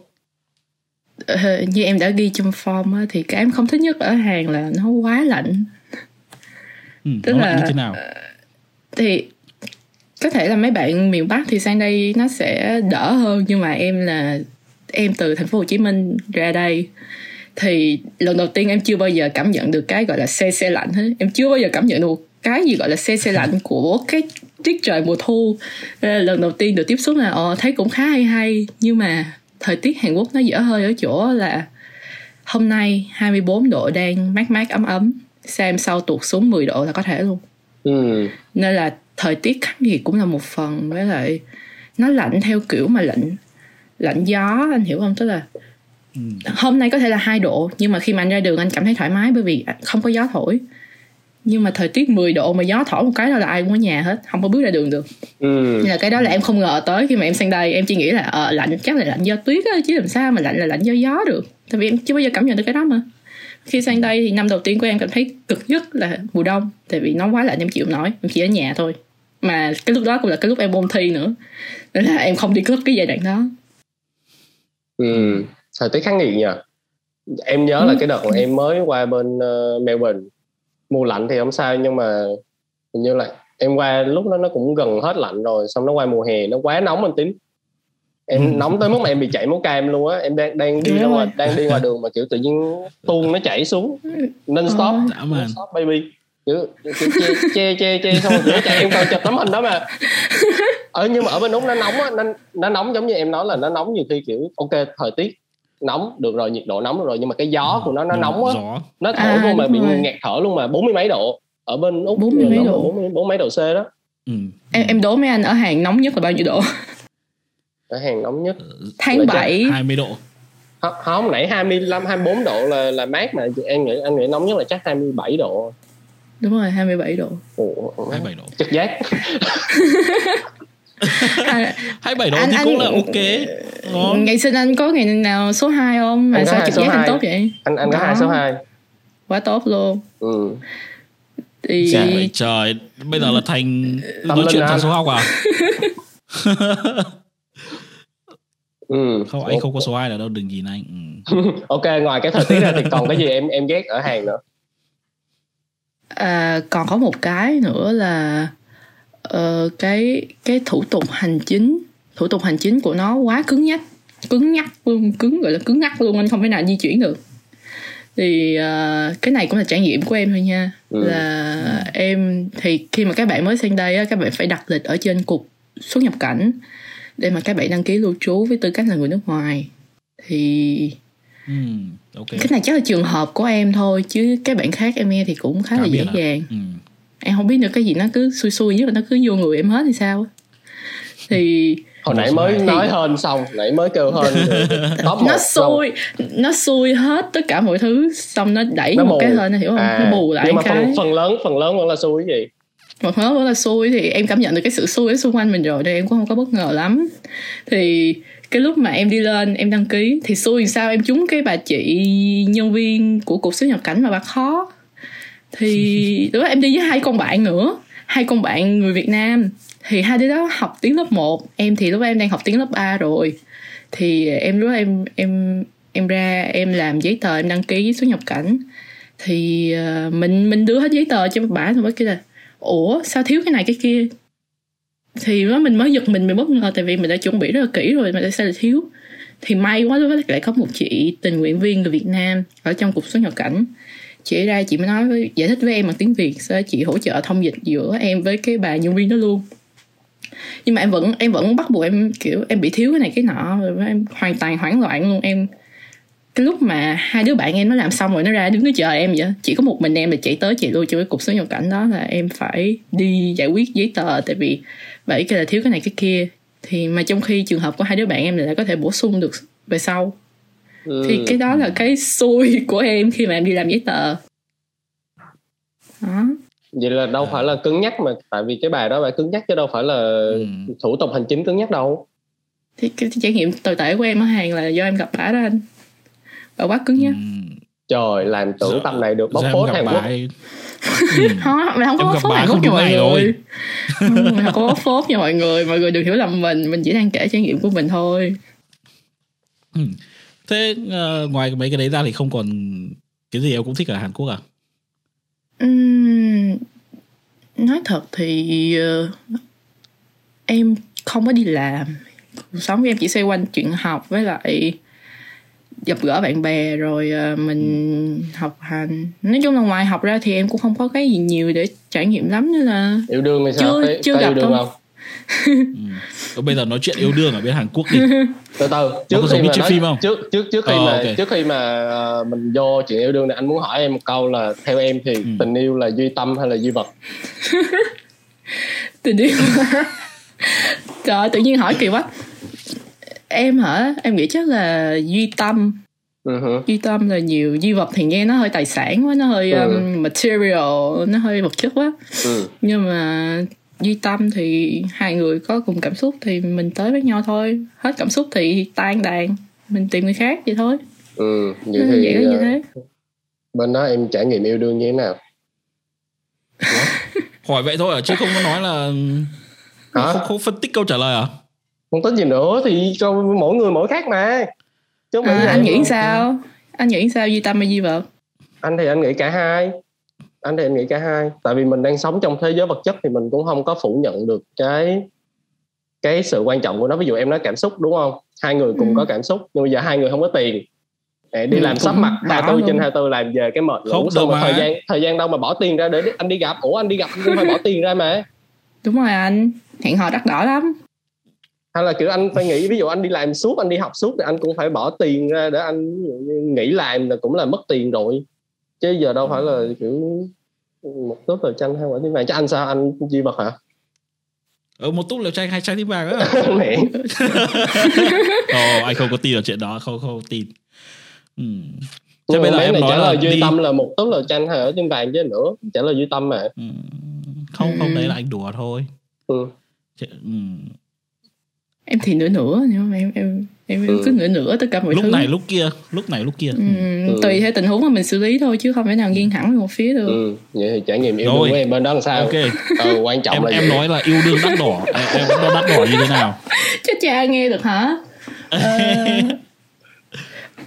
Uh, như em đã ghi trong form á, thì cái em không thích nhất ở Hàn là nó quá lạnh. Ừ, tức nó là như thế nào? thì có thể là mấy bạn miền Bắc thì sang đây nó sẽ đỡ hơn nhưng mà em là em từ thành phố Hồ Chí Minh ra đây thì lần đầu tiên em chưa bao giờ cảm nhận được cái gọi là xe xe lạnh hết. Em chưa bao giờ cảm nhận được cái gì gọi là xe xe lạnh của cái tiết trời mùa thu lần đầu tiên được tiếp xúc là ờ thấy cũng khá hay hay nhưng mà thời tiết Hàn Quốc nó dở hơi ở chỗ là hôm nay 24 độ đang mát mát ấm ấm xem sau tuột xuống 10 độ là có thể luôn ừ. nên là thời tiết khắc nghiệt cũng là một phần với lại nó lạnh theo kiểu mà lạnh lạnh gió anh hiểu không tức là ừ. hôm nay có thể là hai độ nhưng mà khi mà anh ra đường anh cảm thấy thoải mái bởi vì không có gió thổi nhưng mà thời tiết 10 độ mà gió thổi một cái là ai cũng ở nhà hết không có bước ra đường được. Ừ. là cái đó là em không ngờ tới khi mà em sang đây em chỉ nghĩ là ờ, lạnh chắc là lạnh do tuyết á chứ làm sao mà lạnh là lạnh do gió được. Tại vì em chưa bao giờ cảm nhận được cái đó mà. Khi sang đây thì năm đầu tiên của em cảm thấy cực nhất là mùa đông tại vì nó quá lạnh em chịu nổi em chỉ ở nhà thôi. Mà cái lúc đó cũng là cái lúc em ôn thi nữa nên là em không đi cướp cái giai đoạn đó. Ừ. Thời tiết khắc nghiệt nhỉ em nhớ ừ. là cái đợt mà em mới qua bên uh, Melbourne mùa lạnh thì không sao nhưng mà hình như là em qua lúc đó nó cũng gần hết lạnh rồi xong nó qua mùa hè nó quá nóng anh tính em ừ. nóng tới mức mà em bị chảy máu cam luôn á em đang đang đi ra ngoài đang đi ngoài đường mà kiểu tự nhiên tuôn nó chảy xuống non stop ờ. non stop baby kiểu che che che che xong rồi chạy em còn chụp tấm hình đó mà ở nhưng mà ở bên úc nó nóng á nó, nó nóng giống như em nói là nó nóng nhiều khi kiểu ok thời tiết nóng được rồi nhiệt độ nóng được rồi nhưng mà cái gió ừ, của nó nó ừ, nóng á nó thổi à, vô mà bị rồi. ngạt thở luôn mà bốn mươi mấy độ ở bên úc bốn mươi mấy độ. bốn bốn mấy độ c đó. Ừ. em em đố mấy anh ở hàng nóng nhất là bao nhiêu độ? Ở hàng nóng nhất tháng bảy. Hai mươi độ. Không, không nãy 25 24 độ là là mát mà em nghĩ anh nghĩ nóng nhất là chắc 27 độ. Đúng rồi 27 độ. Ủa, 27 độ. trực giác [LAUGHS] [LAUGHS] [LAUGHS] hai bảy độ anh, thì anh, cũng là ok Ngon. ngày sinh anh có ngày nào số 2 không? Mà sao trực giác anh tốt vậy? Anh anh có hai số 2 quá tốt luôn. Ừ. Thì trời, trời. Bây giờ là thành nói chuyện thành số học à? [LAUGHS] Ừ. không anh không có số 2 là đâu đừng nhìn anh. Ừ. [LAUGHS] ok ngoài cái thời tiết ra thì còn cái gì em em ghét ở hàng nữa? À, còn có một cái nữa là uh, cái cái thủ tục hành chính thủ tục hành chính của nó quá cứng nhắc cứng nhắc luôn cứng gọi là cứng ngắc luôn anh không thể nào di chuyển được. Thì uh, cái này cũng là trải nghiệm của em thôi nha. Ừ. là em thì khi mà các bạn mới sang đây á, các bạn phải đặt lịch ở trên cục xuất nhập cảnh để mà các bạn đăng ký lưu trú với tư cách là người nước ngoài. Thì ừ, okay. cái này chắc là trường hợp của em thôi chứ các bạn khác em nghe thì cũng khá Cả là dễ dàng. Ừ em không biết được cái gì nó cứ xui xui nhất là nó cứ vô người em hết thì sao thì hồi nãy mới thì... nói hơn xong nãy mới kêu hơn [LAUGHS] nó xui nó xui hết tất cả mọi thứ xong nó đẩy nó một cái hơn hiểu không? À, nó bù lại nhưng mà cái. phần, phần lớn phần lớn vẫn là xui cái gì? Phần lớn vẫn là xui thì em cảm nhận được cái sự xui ở xung quanh mình rồi nên em cũng không có bất ngờ lắm. Thì cái lúc mà em đi lên em đăng ký thì xui sao? Em trúng cái bà chị nhân viên của cục xuất nhập cảnh mà bà khó thì lúc đó em đi với hai con bạn nữa. Hai con bạn người Việt Nam. Thì hai đứa đó học tiếng lớp 1 em thì lúc đó em đang học tiếng lớp 3 rồi. Thì em lúc đó em em em ra em làm giấy tờ em đăng ký xuất nhập cảnh. Thì uh, mình mình đưa hết giấy tờ cho bà rồi mới kêu là ủa sao thiếu cái này cái kia? Thì đó mình mới giật mình mình bất ngờ tại vì mình đã chuẩn bị rất là kỹ rồi mà tại sao lại thiếu? Thì may quá lúc đó lại có một chị tình nguyện viên người Việt Nam ở trong cục xuất nhập cảnh chị ra chị mới nói với, giải thích với em bằng tiếng việt sau chị hỗ trợ thông dịch giữa em với cái bà nhân viên đó luôn. Nhưng mà em vẫn em vẫn bắt buộc em kiểu em bị thiếu cái này cái nọ rồi em hoàn toàn hoảng loạn luôn. Em cái lúc mà hai đứa bạn em nó làm xong rồi nó ra đứng nó chờ em vậy chỉ có một mình em là chạy tới chạy lui cho cái cục xuất nhập cảnh đó là em phải đi giải quyết giấy tờ tại vì vậy cái là thiếu cái này cái kia. Thì mà trong khi trường hợp của hai đứa bạn em là có thể bổ sung được về sau ừ. thì cái đó là cái xui của em khi mà em đi làm giấy tờ. Đó. Vậy là đâu phải là cứng nhắc mà tại vì cái bài đó phải cứng nhắc chứ đâu phải là ừ. thủ tục hành chính cứng nhắc đâu. Thì cái trải nghiệm tồi tệ của em ở hàng là do em gặp bả đó anh. Bà quá cứng nhắc. Ừ. trời làm tưởng Dạ. tập này được bóc em phốt Hàn bà Quốc. [LAUGHS] ừ. không mày không có bóc phốt bà Hàn không Quốc mọi người. Ừ, [LAUGHS] không có bóc phốt nha mọi người. Mọi người đừng hiểu lầm mình mình chỉ đang kể trải nghiệm của mình thôi thế ờ, ngoài mấy cái đấy ra thì không còn cái gì em cũng thích ở Hàn Quốc à? Ừm, nói thật thì ờ, em không có đi làm. Cuộc sống của em chỉ xoay quanh chuyện học với lại gặp gỡ bạn bè rồi ờ, mình học hành. Nói chung là ngoài học ra thì em cũng không có cái gì nhiều để trải nghiệm lắm nên là yêu đương hay sao? Chưa- chưa có gặp yêu đương không. không Còn [LAUGHS] bây giờ nói chuyện yêu đương ở bên Hàn Quốc đi [LAUGHS] từ từ có trước khi mà nói, phim không? trước trước trước khi Ờ, mà ok. trước khi mà ờ, mình vô chuyện yêu đương này anh muốn hỏi em một câu là theo em thì Ừ. tình yêu là duy tâm hay là duy vật [LAUGHS] tình yêu trời ơi, tự nhiên hỏi kỳ quá em hả em nghĩ chắc là duy tâm Ừ hử. duy tâm là nhiều duy vật thì nghe nó hơi tài sản quá nó hơi Ừ. um, material nó hơi vật chất quá ừ. nhưng mà duy tâm thì hai người có cùng cảm xúc thì mình tới với nhau thôi. Hết cảm xúc thì tan đàn mình tìm người khác vậy thôi. Ừ vậy Nó thì vậy như ờ, thế? bên đó em trải nghiệm yêu đương như thế nào? Hỏi vậy thôi à chứ không có nói là Hả? không, không phân tích câu trả lời à? Không tính gì nữa thì cho mỗi người mỗi khác mà. Chứ à, anh nghĩ sao? anh nghĩ sao duy tâm hay duy vật anh thì anh nghĩ cả hai anh thì anh nghĩ cả hai. Tại vì mình đang sống trong thế giới vật chất thì mình cũng không có phủ nhận được cái cái sự quan trọng của nó. Ví dụ em nói cảm xúc đúng không? Hai người cùng Ừ. có cảm xúc nhưng bây giờ hai người không có tiền. Để đi Ừ, làm sắp mặt bảo 24 trên luôn. 24 làm về cái mệt ngủ xong rồi thời gian thời gian đâu mà bỏ tiền ra để anh đi gặp. Ủa anh đi gặp anh cũng phải bỏ tiền ra mà. Đúng rồi anh. Hẹn hò đắt đỏ lắm. Hay là kiểu anh phải nghĩ ví dụ anh đi làm suốt anh đi học suốt thì anh cũng phải bỏ tiền ra để anh nghỉ làm là cũng là mất tiền rồi. Chứ giờ đâu phải là kiểu một túp tờ tranh hai quả tím vàng chứ anh sao anh duy vật hả ở một túp lều tranh hai trái tim vàng á [LAUGHS] mẹ [LAUGHS] Ồ, anh không có tin ở chuyện đó không không tin ừ. Nhưng bây giờ em nói trả là lời duy đi- tâm là một túp lờ tranh hai ở tim vàng chứ nữa trả lời duy tâm mà Ừ. không không Ừ. đấy là anh đùa thôi ừ. Chứ- ừ. Em thì nửa nửa nhưng mà em em em Ừ. cứ nửa nửa tất cả mọi lúc thứ. này lúc kia lúc này lúc kia. Ừ, Ừ. tùy theo tình huống mà mình xử lý thôi chứ không thể nào nghiêng hẳn về một phía được. Ừ vậy thì trải nghiệm yêu Rồi. đương của em bên đó làm sao? Ok. Ừ, quan trọng em là em vậy. nói là yêu đương đắt đỏ. Em, em nó đắt đỏ như thế nào? [LAUGHS] Chứ cha nghe được hả? Ờ,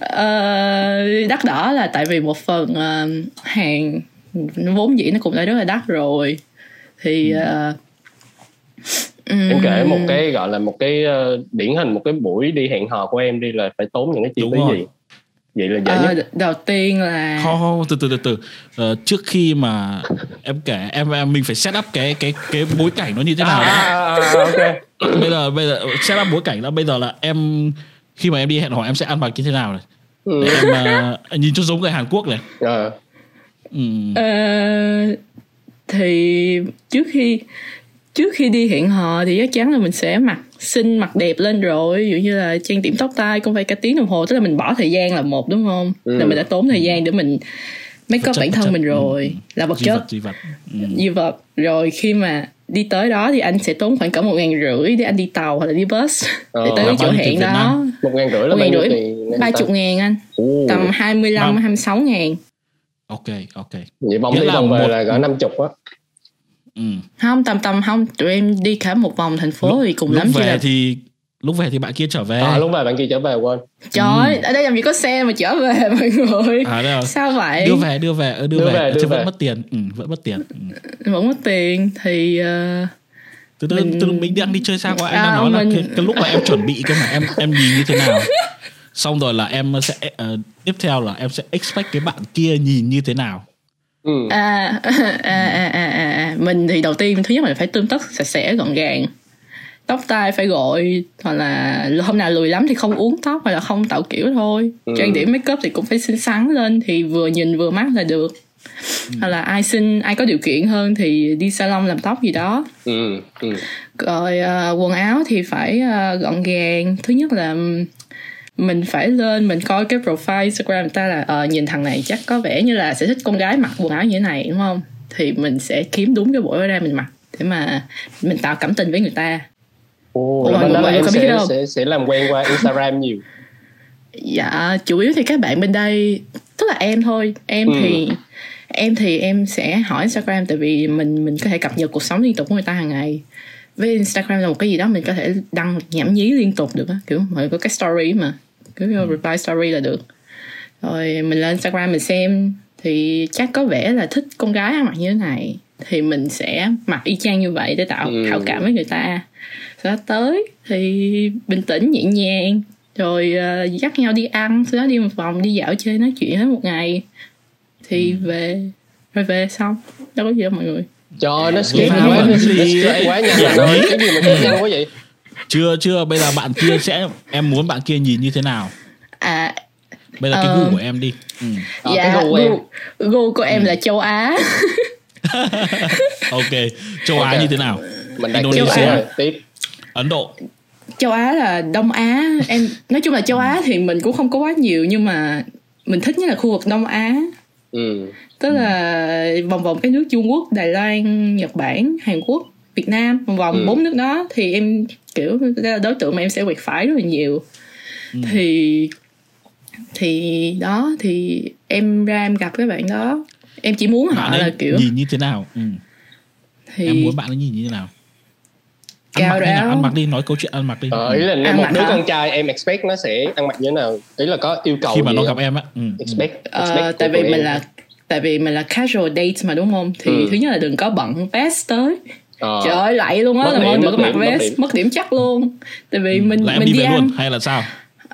[LAUGHS] ờ, đắt đỏ là tại vì một phần ờ, hàng nó vốn dĩ nó cũng đã rất là đắt rồi. Thì em kể một cái gọi là một cái ờ, điển hình một cái buổi đi hẹn hò của em đi là phải tốn những cái chi Đúng phí rồi. gì? Vậy là dễ ờ, nhất. đầu tiên là không không từ từ từ từ. Ờ, trước khi mà em kể em em mình phải set up cái cái cái bối cảnh nó như thế nào à, đã. à, à, à, ok. [LAUGHS] Bây giờ bây giờ set up bối cảnh là bây giờ là em khi mà em đi hẹn hò em sẽ ăn mặc như thế nào này? Ừ. để em ờ, nhìn cho giống người Hàn Quốc này. Ờ. ừ. Ờ, thì trước khi trước khi đi hẹn hò thì chắc chắn là mình sẽ mặc xinh mặc đẹp lên rồi. Ví dụ như là trang điểm tóc tai cũng phải cả tiếng đồng hồ tức là mình bỏ thời gian là một đúng không? Ừ. là mình đã tốn thời gian để mình make up bản thân chất. mình rồi Ừ. là vật duy chất. vật duy vật. Ừ. như vật. Rồi khi mà đi tới đó thì anh sẽ tốn khoảng cỡ một ngàn rưỡi để anh đi tàu hoặc là đi bus Ờ, để tới cái chỗ hẹn đó. Một ngàn rưỡi là một ngàn rưỡi ba chục ngàn anh. Ồ, tầm hai mươi lăm hai mươi sáu ngàn. Ok ok. Vậy vòng Nghĩa đi vòng về một- là cỡ năm chục á ừ. không tầm tầm không tụi em đi cả một vòng thành phố thì cùng lúc lắm chỉ về là thì lúc về thì bạn kia trở về. À, lúc về bạn kia trở về quên. Trời ơi, ở đây làm gì có xe mà chở về [LAUGHS] mọi người? À đây là Sao vậy? đưa về đưa về ờ, đưa, Đưa về, về, đưa chứ về. vẫn mất tiền. Ừ, vẫn mất tiền. Ừ. Vẫn mất tiền Thì ờ, từ từ Mình- từ mình đang đi chơi xa quá. Anh À, đang nói là mình- cái, cái lúc mà em chuẩn bị cơ mà em em nhìn như thế nào. [LAUGHS] Xong rồi là em sẽ ờ, tiếp theo là em sẽ expect cái bạn kia nhìn như thế nào ừ. à, [LAUGHS] à, à, à, à, à. Mình thì đầu tiên Thứ nhất là phải tươm tất sạch sẽ gọn gàng Tóc tai phải gội Hoặc là hôm nào lười lắm thì không uống tóc Hoặc là không tạo kiểu thôi Ừ. Trang điểm make up thì cũng phải xinh xắn lên Thì vừa nhìn vừa mắt là được Hoặc là ai xinh Ai có điều kiện hơn Thì đi salon làm tóc gì đó Ừ. Ừ. rồi ờ, quần áo thì phải ờ, gọn gàng thứ nhất là mình phải lên mình coi cái profile instagram người ta là ờ, nhìn thằng này chắc có vẻ như là sẽ thích con gái mặc quần áo như thế này đúng không? Thì mình sẽ kiếm đúng cái bộ đó ra mình mặc để mà mình tạo cảm tình với người ta. Ồ, Ủa, bên đó là em sẽ, đâu? sẽ sẽ làm quen qua Instagram nhiều. [LAUGHS] Dạ chủ yếu thì các bạn bên đây tức là em thôi. Em Ừ. thì em thì em sẽ hỏi Instagram tại vì mình mình có thể cập nhật cuộc sống liên tục của người ta hàng ngày. Với Instagram là một cái gì đó mình có thể đăng nhảm nhí liên tục được á kiểu mọi người có cái story mà cứ reply story là được. Rồi mình lên Instagram mình xem thì chắc có vẻ là thích con gái ăn mặc như thế này thì mình sẽ mặc y chang như vậy để tạo Ừ. cảm với người ta. Sau đó tới thì bình tĩnh nhẹ nhàng rồi ờ, dắt nhau đi ăn sau đó đi một vòng đi dạo chơi nói chuyện hết một ngày. Thì về rồi về xong. Đâu có gì đâu mọi người. Trời nó skip rồi, quá, bạn nó skip quá nhanh anh ơi. Cái gì mà nhanh quá vậy? Chưa chưa bây giờ bạn kia sẽ em muốn bạn kia nhìn như thế nào à bây giờ cái Ờ. gu của em đi ừ. Ờ, dạ cái gu của em. gu, của em là châu Á [LAUGHS] ok châu Á Ok. như thế nào Mình Indonesia. tiếp. Ấn Độ châu Á là Đông Á em nói chung là châu Á thì mình cũng không có quá nhiều nhưng mà mình thích nhất là khu vực Đông Á Ừ. tức là vòng vòng cái nước Trung Quốc Đài Loan Nhật Bản Hàn Quốc Việt Nam vòng vòng Ừ. bốn nước đó thì em kiểu đối tượng mà em sẽ quẹt phải rất là nhiều thì thì đó thì em ra em gặp các bạn đó em chỉ muốn họ là kiểu nhìn như thế nào ừ. thì em muốn bạn ấy nhìn như thế nào ăn mặc ráo. ăn mặc đi nói câu chuyện ăn mặc đi Ờ, ý là nếu Ăn một đứa hả? con trai em expect nó sẽ ăn mặc như thế nào? Ý là có yêu cầu khi mà gì nó không? gặp em á ừ. ừ. expect, Ờ, expect tại vì mình em. là tại vì mình là casual date mà đúng không thì Ừ. thứ nhất là đừng có bận vest tới Ờ. trời ơi lạy luôn á là mọi có mặc điểm, mất vest điểm. mất điểm chắc luôn tại vì mình là em mình đi về ăn luôn hay là sao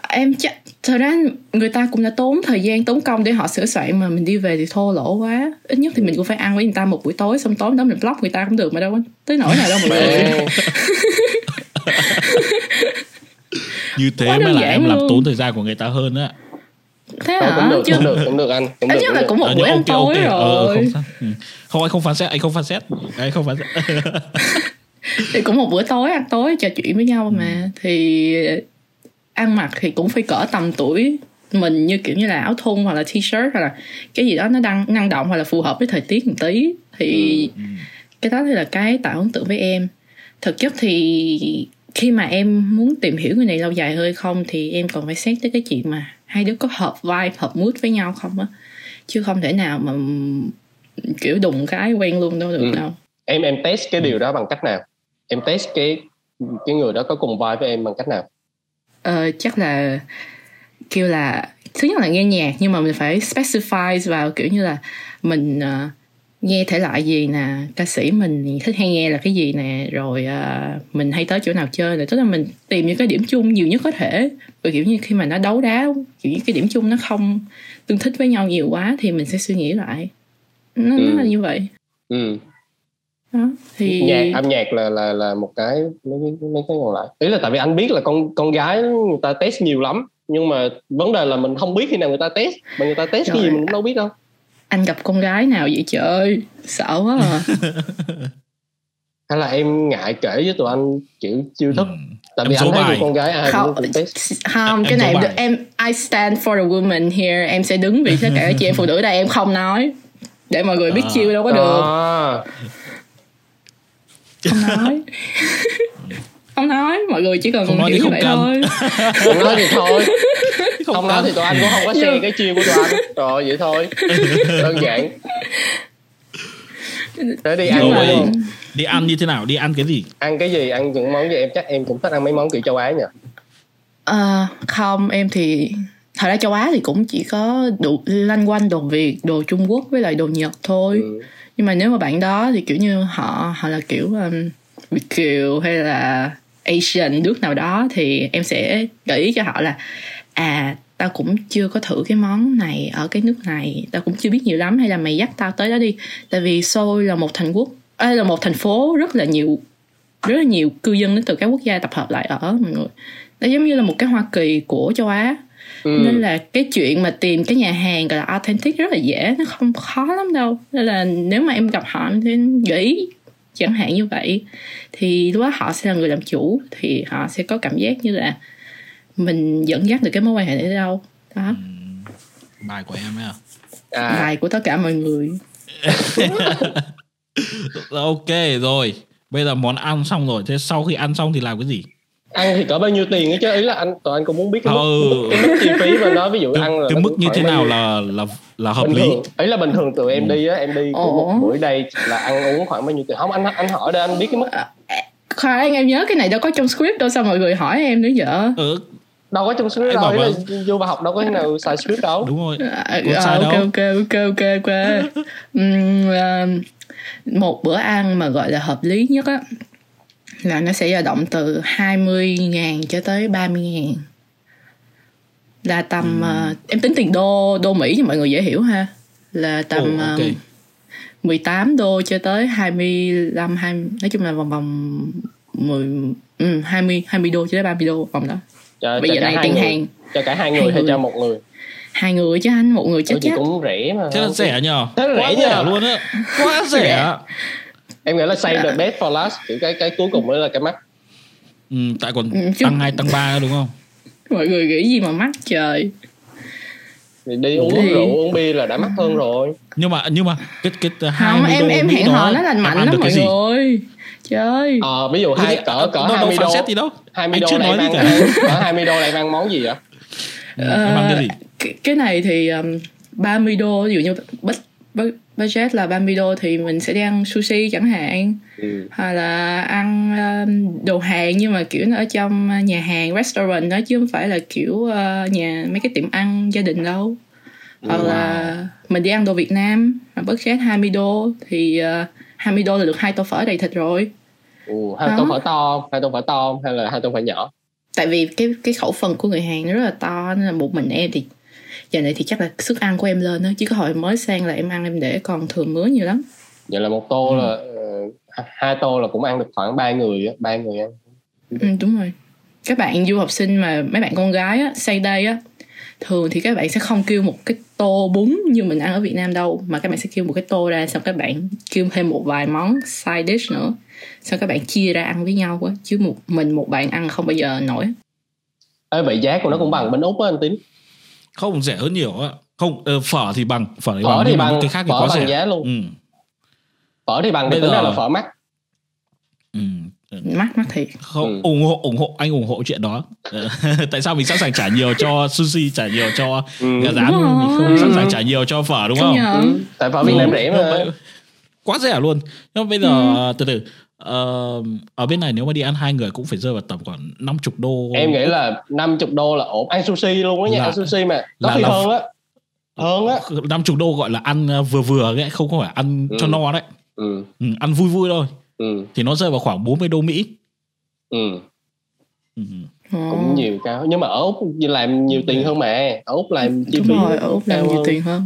em chắc thật ra người ta cũng đã tốn thời gian tốn công để họ sửa soạn mà mình đi về thì thô lỗ quá ít nhất thì mình cũng phải ăn với người ta một buổi tối xong tối đó mình block người ta cũng được mà đâu tới nỗi nào đâu người Mẹ. [LAUGHS] như thế Quá mới là em làm luôn. tốn thời gian của người ta hơn á thế Ờ, hả? cũng được, chứ cũng được, cũng được anh. Cũng ít được, nhất cũng là được. cũng một Ờ, buổi nhưng ăn tối Ờ, ờ, rồi. không sao. Ừ. không anh không phán xét anh không phán xét. Anh không phán xét. [LAUGHS] Thì cũng một bữa tối ăn tối trò chuyện với nhau mà. Thì ăn mặc thì cũng phải cỡ tầm tuổi mình như kiểu như là áo thun hoặc là t-shirt hoặc là cái gì đó nó đang năng động hoặc là phù hợp với thời tiết một tí. Thì cái đó thì là cái tạo ấn tượng với em. Thực chất thì khi mà em muốn tìm hiểu người này lâu dài hơn hay không thì em còn phải xét tới cái chuyện mà hai đứa có hợp vibe hợp mood với nhau không á chứ không thể nào mà kiểu đùng cái quen luôn đâu được Ừ. đâu Em em test cái điều đó bằng cách nào? Em test cái cái người đó có cùng vibe với em bằng cách nào? Ờ, chắc là kêu là thứ nhất là nghe nhạc nhưng mà mình phải specify vào kiểu như là mình ờ, nghe thể loại gì nè? Ca sĩ mình thích hay nghe là cái gì nè? Rồi ờ, mình hay tới chỗ nào chơi nè tức là mình tìm những cái điểm chung nhiều nhất có thể. Và kiểu như khi mà nó đấu đá kiểu như cái điểm chung nó không tương thích với nhau nhiều quá thì mình sẽ suy nghĩ lại. Nó, Ừ. nó là như vậy. Ừ. đó thì nhạc âm nhạc là là là một cái mấy cái mấy cái còn lại. Ý là tại vì anh biết là con con gái người ta test nhiều lắm nhưng mà vấn đề là mình không biết khi nào người ta test. Mà người ta test cái gì Trời. mình cũng đâu biết đâu anh gặp con gái nào vậy trời sợ quá à. [LAUGHS] Hay là em ngại kể với tụi anh kiểu chiêu thức? Ừ. tại Em vì anh số thấy bài. nhiều con gái ai không cũng không Em- cái em này em, bài. em I stand for the woman here. Em sẽ đứng vì tất cả các chị em phụ nữ đây em không nói. Để mọi người biết À. chiêu đâu có được. À, không nói. [LAUGHS] Không nói mọi người chỉ cần Không nói thì hiểu không vậy cần. thôi. Không nói thì thôi [LAUGHS] Không không nói thì tụi anh cũng không có share cái chiêu của tụi anh. [LAUGHS] Rồi vậy thôi. Đơn giản. Thế đi ăn đi đi ăn như thế nào? Đi ăn cái gì? Ăn cái gì? Ăn những món gì? Em chắc em cũng thích ăn mấy món kiểu châu Á nhỉ? Ờ, không em thì thật ra châu Á thì cũng chỉ có đủ lanh quanh đồ Việt đồ Trung Quốc với lại đồ Nhật thôi. Ừ. nhưng mà nếu mà bạn đó thì kiểu như họ họ là kiểu um, Việt kiều hay là Asian nước nào đó thì em sẽ gợi ý cho họ là à tao cũng chưa có thử cái món này ở cái nước này. Tao cũng chưa biết nhiều lắm hay là mày dắt tao tới đó đi. Tại vì Seoul là một thành quốc à, là một thành phố rất là nhiều rất là nhiều cư dân đến từ các quốc gia tập hợp lại ở mọi người. Nó giống như là một cái Hoa Kỳ của châu Á. Ừ. nên là cái chuyện mà tìm cái nhà hàng gọi là authentic rất là dễ nó không khó lắm đâu. Nên là nếu mà em gặp họ thì gợi ý chẳng hạn như vậy. Thì lúc đó họ sẽ là người làm chủ thì họ sẽ có cảm giác như là mình dẫn dắt được cái mối quan hệ này tới đâu? Đó. Bài của em ấy à? À. Bài của tất cả mọi người. [LAUGHS] Ok rồi. Bây giờ món ăn xong rồi. Thế sau khi ăn xong thì làm cái gì? Ăn thì có bao nhiêu tiền ấy chứ? Ý là anh tụi anh cũng muốn biết cái mức, Ừ. mức, cái mức chi phí mà nói ví dụ cái, ăn là cái nó mức như thế nào là là là hợp bình lý? thường. Ý là bình thường tụi em Ừ. đi á em đi Ồ. một buổi đây là ăn uống khoảng bao nhiêu tiền? Không anh anh hỏi để anh biết cái mức. Khoan em nhớ cái này đâu có trong script đâu sao mọi người hỏi em nữa vậy? Ừ, đâu có trong script đâu là vô vào học đâu có thế nào xài script đâu. Đúng rồi À, Có à, sai ok, đâu. ok ok ok ok Ừm, à, một bữa ăn mà gọi là hợp lý nhất á là nó sẽ dao động từ 20.000 cho tới 30.000 là tầm à, em tính tiền đô đô Mỹ cho mọi người dễ hiểu ha. Là tầm Ồ, à, ok. 18 đô cho tới 25 20 nói chung là vòng vòng 10 ừ, 20 20 đô cho tới 30 đô vòng đó cho, bây cho giờ hai tiền người. Hàng cho cả hai người Hai hay người. cho một người. Hai người chứ anh một người chị chắc. cũng rẻ mà. Thế là rẻ nhờ? Thế là quá rẻ nhờ. luôn á. Quá [LAUGHS] rẻ. Em nghĩ là save Dạ. the best for last. Kiểu cái cái cuối cùng mới là cái mắt ừ, tại còn Ừ, chứ- tăng hai tăng ba đúng không? Mọi người nghĩ gì mà mắc trời thì đi uống Thì- rượu uống bia là đã mắc hơn rồi. Nhưng mà nhưng mà cái cái hai không mươi em đô em hẹn hò nó lành mạnh lắm được mọi cái gì? người. Trời ờ ví dụ hai cỡ cỡ 20 phán đô. xét gì đâu 20 Anh đô gì cả. cỡ 20 đô là em ăn món gì vậy? Ừ, ăn cái gì? cái, cái này thì um, 30 đô ví dụ như bu- budget là 30 đô thì mình sẽ đi ăn sushi chẳng hạn. Ừ. hoặc là ăn um, đồ Hàn nhưng mà kiểu nó ở trong nhà hàng restaurant đó chứ không phải là kiểu uh, nhà mấy cái tiệm ăn gia đình đâu. Hoặc là mình đi ăn đồ Việt Nam mà budget 20 đô thì uh, 20 đô là được hai tô phở đầy thịt rồi. Ừ. hai tô phở to hai tô phở to hay là hai tô phở nhỏ? Tại vì cái cái khẩu phần của người Hàn rất là to nên là một mình em thì giờ này thì chắc là sức ăn của em lên đó chứ cái hồi mới sang là em ăn em để còn thừa mứa nhiều lắm. Vậy là một tô Ừ. là ờ, hai tô là cũng ăn được khoảng ba người á ba người ăn. Ừ, đúng rồi. Các bạn du học sinh mà mấy bạn con gái á sang đây á thường thì các bạn sẽ không kêu một cái tô bún như mình ăn ở Việt Nam đâu mà các bạn sẽ kêu một cái tô ra xong các bạn kêu thêm một vài món side dish nữa. Xong các bạn chia ra ăn với nhau á chứ một mình một bạn ăn không bao giờ nổi. Ê, vậy giá của nó cũng bằng bên úc á anh tín không rẻ hơn nhiều á. Không ờ, phở thì bằng phở thì phở bằng thì bằng những cái khác thì phở quá bằng rẻ. giá luôn. Ừ. phở thì bằng thì Bây tính ra giờ- là phở mắc. Ừ. mắc mắc thiệt. Không Ừ. ủng hộ ủng hộ anh ủng hộ chuyện đó. Ờ, [LAUGHS] tại sao mình sẵn sàng trả nhiều cho sushi trả nhiều cho ừ. gà rán mình không sẵn sàng trả nhiều cho phở đúng không. Ừ. tại phở Việt Nam rẻ Nhưng mà. Quá rẻ luôn. Nhưng mà bây giờ từ từ ờ, ở bên này nếu mà đi ăn hai người cũng phải rơi vào tầm khoảng 50 đô. Em nghĩ là 50 đô là ổn. Ăn sushi luôn á nha Là- ăn sushi mà. Có là- khi là- hơn á. Hơn á. 50 đô gọi là ăn ờ, vừa vừa đấy không có phải ăn cho Ừ. no đấy. Ừ. Ừ, ăn vui vui thôi. Ừ. Thì nó rơi vào khoảng 40 đô Mỹ. Ừ. Ừ. cũng nhiều cao. Nhưng mà ở úc làm nhiều tiền hơn mà. Ở úc làm chi phí đúng rồi ở úc làm nhiều hơn. tiền hơn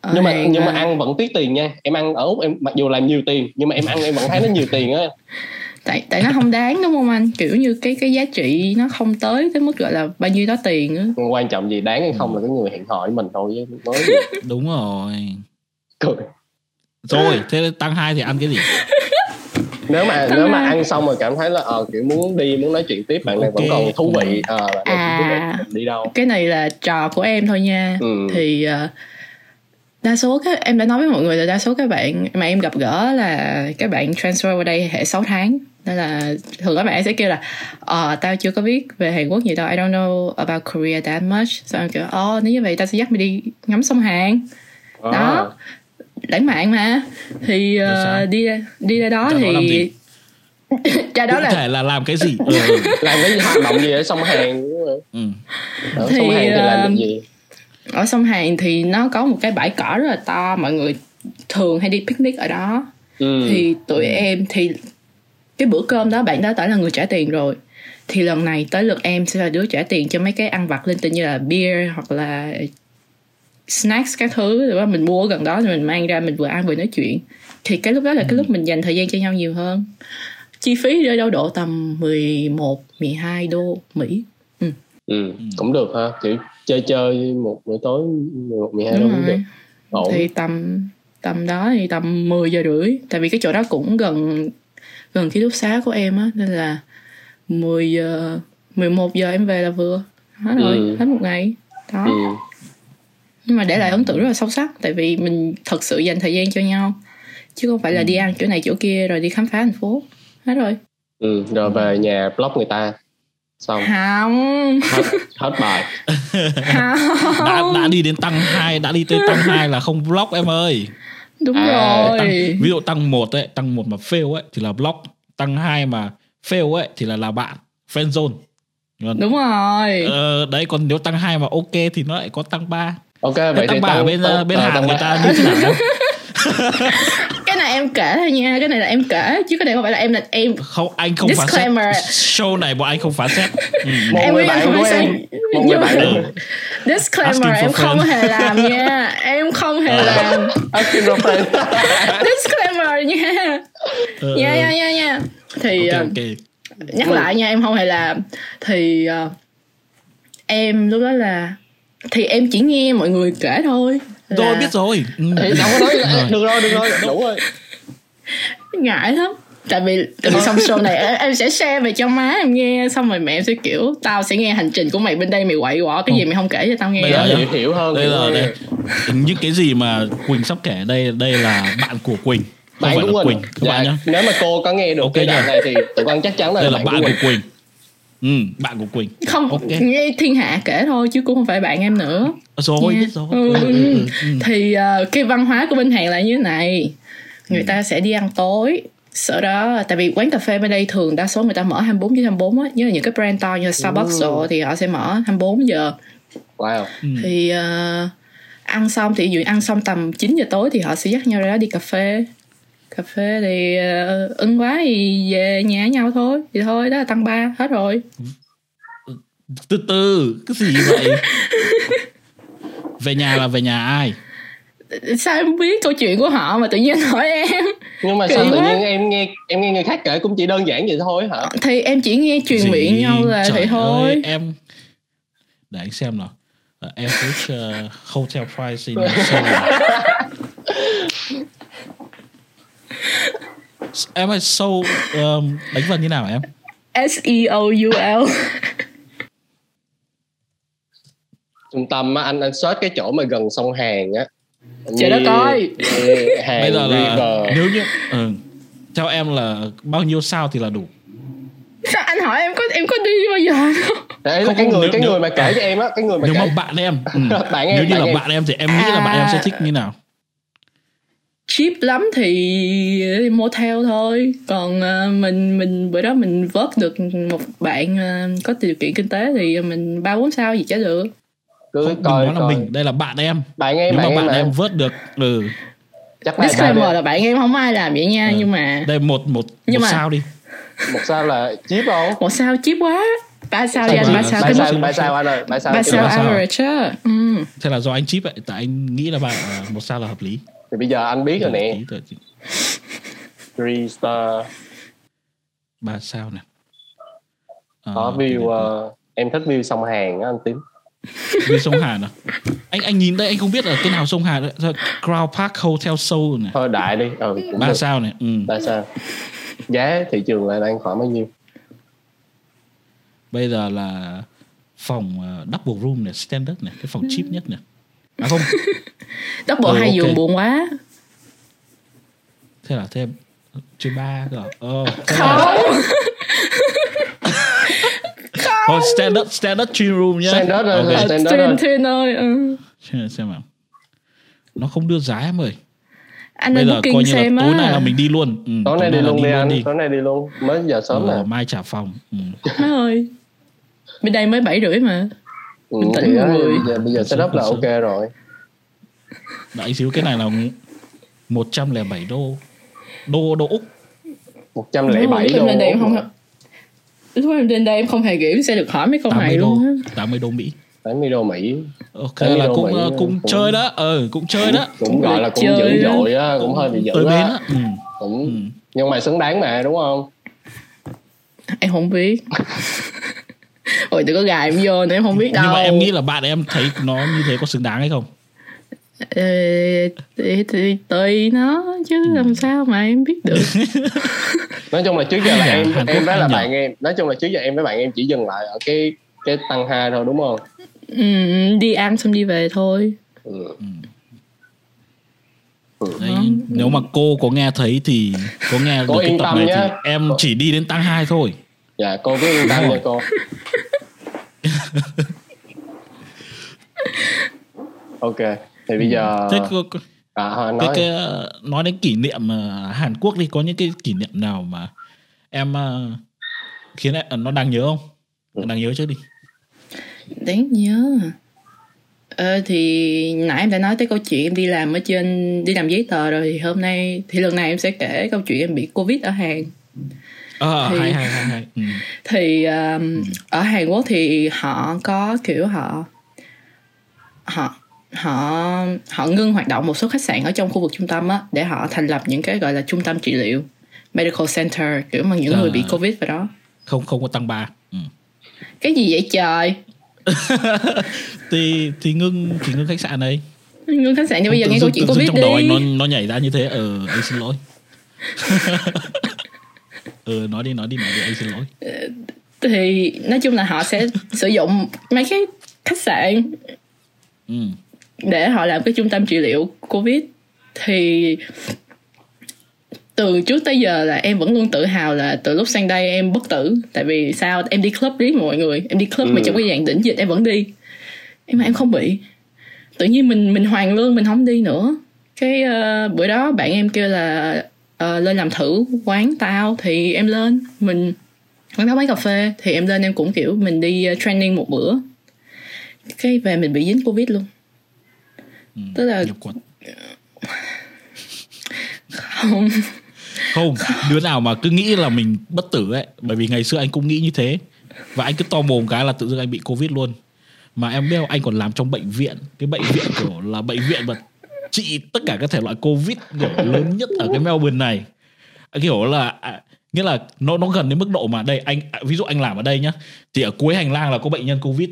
Ở nhưng mà nhưng mà ăn vẫn tiếc tiền nha. Em ăn ở úc em mặc dù làm nhiều tiền nhưng mà em ăn em vẫn thấy nó nhiều tiền á. [LAUGHS] Tại tại nó không đáng đúng không anh? Kiểu như cái cái giá trị nó không tới tới mức gọi là bao nhiêu đó tiền á. Quan trọng gì đáng hay không là cái người hẹn hò với mình thôi gì. [LAUGHS] Đúng rồi. Cười. Rồi thế tăng hai thì ăn cái gì? [LAUGHS] Nếu mà Tâm nếu mà ăn xong rồi cảm thấy là ờ kiểu muốn đi muốn nói chuyện tiếp bạn này vẫn Ok. còn thú vị. Ờ bạn này À. đi đâu? Cái này là trò của em thôi nha. Ừ. thì ờ, đa số các em đã nói với mọi người là đa số các bạn mà em gặp gỡ là các bạn transfer qua đây hệ 6 tháng nên là thường các bạn sẽ kêu là ờ tao chưa có biết về Hàn Quốc nhiều đâu I don't know about Korea that much xong em kiểu ờ nếu như vậy tao sẽ dắt mày đi ngắm sông Hàn Ờ. đó lãng mạn mà thì ờ, sao? đi ra đi ra đó làm thì gì? [LAUGHS] ra đó cụ là thể là làm cái gì [LAUGHS] ừ. làm cái gì hoạt động gì ở sông Hàn đúng rồi. ừ. ở Thì, sông Hàn thì làm ờ, được gì ở sông Hàn thì nó có một cái bãi cỏ rất là to mọi người thường hay đi picnic ở đó. Ừ. thì tụi em thì cái bữa cơm đó bạn đó đã là người trả tiền rồi. Thì lần này tới lượt em sẽ là đứa trả tiền cho mấy cái ăn vặt linh tinh như là beer hoặc là snacks các thứ. Rồi mình mua gần đó rồi mình mang ra mình vừa ăn vừa nói chuyện. Thì cái lúc đó là cái lúc mình dành thời gian cho nhau nhiều hơn. Chi phí rơi đâu độ tầm 11 12 đô Mỹ. Ừ. cũng được ha kiểu chơi chơi một buổi tối 11 12 đúng đúng cũng được. ổn. Thì tầm tầm đó thì tầm 10 giờ rưỡi. Tại vì cái chỗ đó cũng gần gần ký túc xá của em á nên là 10 giờ 11 giờ em về là vừa. Hết rồi Ừ. hết một ngày. Đó. Ừ. nhưng mà để lại ấn tượng rất là sâu sắc tại vì mình thật sự dành thời gian cho nhau. Chứ không phải là đi ăn chỗ này chỗ kia rồi đi khám phá thành phố. Hết rồi. Ừ, rồi về nhà block người ta xong. Không. Hết hết bài. [LAUGHS] Đã không. Đã đi đến tăng 2 đã đi tới tăng 2 là không block em ơi. Đúng À, rồi. Tăng, ví dụ tăng 1 ấy tăng 1 mà fail ấy thì là block. Tăng 2 mà fail ấy thì là là bạn friend zone. Còn, đúng rồi. Ờ, đấy còn nếu tăng 2 mà ok thì nó lại có tăng 3 ok vậy thì tăng 3 ở bên tăng- bên ờ, tăng người ba. ta như thế nào? [LAUGHS] cái này em kể thôi nha cái này là em kể chứ cái này không phải là em là em không anh không phán xét. Disclaimer. show này bọn anh không phán xét. [LAUGHS] Ừ. một Em người bạn em của không em. phải một người bạn em. Disclaimer em không friend. hề làm nha. Em không hề làm. For friend [LAUGHS] disclaimer nha. Ờ, nha nha nha nha. Thì ok ờ, ok. nhắc lại nha em không hề làm. Thì ờ, em lúc đó là thì em chỉ nghe mọi người kể thôi rồi là biết rồi. Ừ. thì đâu có nói Rồi. được rồi được rồi. Đủ rồi. [LAUGHS] Ngại lắm. Tại vì vì xong show này em, em sẽ share về cho má em nghe xong rồi mẹ em sẽ kiểu tao sẽ nghe hành trình của mày bên đây mày quậy quọ cái gì mày không kể cho tao nghe. Bây giờ hiểu, nhá. hiểu hơn đây là đây. Những cái gì mà Quỳnh sắp kể đây đây là bạn của Quỳnh. Không bạn phải của là Quỳnh Quỳnh. Các bạn dạ, nhá. Nếu mà cô có nghe được Ok cái nha. đoạn này thì tụi con chắc chắn là đây là bạn bạn của Quỳnh ừ, bạn của Quỳnh không Ok. nghe thiên hạ kể thôi chứ cũng không phải bạn em nữa rồi Nha. biết rồi Ừ, Ừ, ừ, ừ, ừ. ừ. thì ờ, cái văn hóa của bên Hàn là như thế này người ta sẽ đi ăn tối sau đó tại vì quán cà phê bên đây thường đa số người ta mở 24 trên 24 á như là những cái brand to như là Starbucks Ừ. rồi thì họ sẽ mở 24 giờ wow Ừ. thì ờ, ăn xong thì dụ ăn xong tầm 9 giờ tối thì họ sẽ dắt nhau ra đó đi cà phê cà phê thì ờ, ưng quá thì về nhà nhau thôi. Thì thôi đó là tăng ba hết rồi. Từ từ cái gì vậy? Về nhà là về nhà ai? Sao em biết câu chuyện của họ mà tự nhiên hỏi em? Nhưng mà Kỳ sao tự quá. nhiên em nghe em nghe người khác kể cũng chỉ đơn giản vậy thôi hả? Thì em chỉ nghe truyền Gì? miệng nhau là Trời vậy thôi. ơi, em để anh xem nào. Uh, average uh, hotel price in [LAUGHS] Seoul [LAUGHS] em ơi Seoul um, đánh vần như nào em S E O U L trung tâm á, anh anh search cái chỗ mà gần sông Hàn á Trời đất ơi. như Hàn bây giờ là River nếu như ừ, theo em là bao nhiêu sao thì là đủ sao anh hỏi em có em có đi bao giờ đâu Đấy Không, cái người nếu- cái nếu- người mà kể cho em á cái người mà nếu kể mà bạn em ừ. [LAUGHS] Bạn em, nếu như bạn là em. bạn em thì em nghĩ là bạn em sẽ À. thích như nào cheap lắm thì đi motel thôi. Còn ờ, mình mình bữa đó mình vớt được một bạn ờ, có điều kiện kinh tế thì mình ba bốn sao gì chả được. Cứ không, coi đừng nói là mình đây là bạn em. Bạn em nếu mà bạn em bạn mà. em vớt được ừ. Chắc là disclaimer là bạn em không ai làm vậy nha Ừ. nhưng mà đây một một Nhưng một mà- sao đi. Một sao là chip không? Một sao cheap quá. Ba sao đi Sao anh? mà- ba sao ba cái sao mức ba sao anh ơi? Ba sao average ừ. thế là do anh chip vậy tại anh nghĩ là bạn ờ, một sao là hợp lý thì bây giờ anh biết rồi nè. three star. Ba sao nè. Ờ, có view ờ, em thích view sông Hàn á anh tím view sông Hàn à? Anh anh nhìn đây anh không biết là cái nào sông Hàn đấy. Thôi, Crown Park Hotel Seoul này thôi đại đi. Ừ ba được. sao này ừ. ba sao. Giá thị trường là đang khoảng bao nhiêu? Bây giờ là phòng ờ, double room này standard này cái phòng cheap nhất này à không [LAUGHS] double Ừ, hai ok. giường buồn quá thế là thêm chơi ba cơ à? ờ thế là không [LAUGHS] thôi standard standard twin room nhá Standard rồi, Ok. rồi. Standard rồi. thuyền ơi ừ. xem xem nào nó không đưa giá em ơi anh bây giờ coi như là tối nay á là mình đi luôn ừ, tối nay đi là luôn đi anh tối nay đi luôn mới giờ sớm Ờ, nè mai trả phòng ừ. Má ơi bên đây mới bảy rưỡi mà ừ, bình tĩnh thì đó, mọi người. bây giờ bây giờ setup là ok rồi. Đợi xíu cái này là 107 đô. Đô đô úc. 107 lúc em đô em không lúc em lên đây em không hề kiểm sẽ được hỏi mấy câu 80 này đô luôn á. 80 đô mỹ. 80 đô Mỹ. Ok 80 là đô cũng Mỹ, ờ, cũng cũng- chơi đó. Ờ cũng chơi đó. cũng gọi là cũng dữ dội á cũng hơi bị dữ tới á. Ừ. cũng Ừ. nhưng mà xứng đáng mà đúng không? Em không biết ôi đừng có gài em vô nữa em không biết đâu nhưng mà em nghĩ là bạn em thấy nó như thế có xứng đáng hay không Ờ, thì, thì tùy nó chứ Ừ. làm sao mà em biết được [LAUGHS] nói chung là trước giờ là em Hàn em với là nhờ. bạn em nói chung là trước giờ em với bạn em chỉ dừng lại ở cái cái tăng hai thôi đúng không ừ, đi ăn xong đi về thôi ừ. Đấy, nếu mà cô có nghe thấy thì có nghe Cô được cái tập này nhá. thì em chỉ đi đến tăng 2 thôi dạ cô cứ yên tâm nha cô. [LAUGHS] Ok thì bây giờ thế cô, cô- à, thôi, cái, nói. cái ờ, nói đến kỷ niệm ờ, Hàn Quốc đi có những cái kỷ niệm nào mà em ờ, khiến em, nó đáng nhớ không? Ừ. đáng nhớ trước đi. Đáng nhớ ờ, thì nãy em đã nói tới câu chuyện em đi làm ở trên đi làm giấy tờ rồi thì hôm nay thì lần này em sẽ kể câu chuyện em bị covid ở Hàn ờ Thì- hay hay hay hay. Ừ. thì um, ở Hàn Quốc thì họ có kiểu họ họ họ họ ngưng hoạt động một số khách sạn ở trong khu vực trung tâm á để họ thành lập những cái gọi là trung tâm trị liệu medical center kiểu mà những À. người bị covid vào đó. Không không có tăng ba. Ừ. cái gì vậy trời? [LAUGHS] Thì thì ngưng thì ngưng khách sạn này ngưng khách sạn cho bây giờ nghe câu chuyện covid trong đi. nó nó nhảy ra như thế ờ anh xin lỗi [LAUGHS] ờ nói đi nói đi nói đi anh xin lỗi. Thì nói chung là họ sẽ [LAUGHS] sử dụng mấy cái khách sạn ừ. để họ làm cái trung tâm trị liệu covid. Thì từ trước tới giờ là em vẫn luôn tự hào là từ lúc sang đây em bất tử. Tại vì sao? Em đi club với mọi người. Em đi club mà Ừ. trong cái dạng đỉnh dịch em vẫn đi. Nhưng mà em không bị. Tự nhiên mình mình hoàn lương mình không đi nữa. Cái ờ, bữa đó bạn em kêu là ờ, lên làm thử quán tao thì em lên. Mình quán tao bán cà phê thì em lên em cũng kiểu mình đi ờ, training một bữa. Cái về mình bị dính covid luôn. Ừ. Tức là- không. Không đứa nào mà cứ nghĩ là mình bất tử ấy bởi vì ngày xưa anh cũng nghĩ như thế. Và anh cứ to mồm cái là tự dưng anh bị covid luôn. Mà em biết không anh còn làm trong bệnh viện. Cái bệnh viện kiểu là bệnh viện mà trị tất cả các thể loại covid kiểu lớn nhất ở cái Melbourne này. Kiểu là à, nghĩa là nó nó gần đến mức độ mà đây anh à, ví dụ anh làm ở đây nhá thì ở cuối hành lang là có bệnh nhân covid.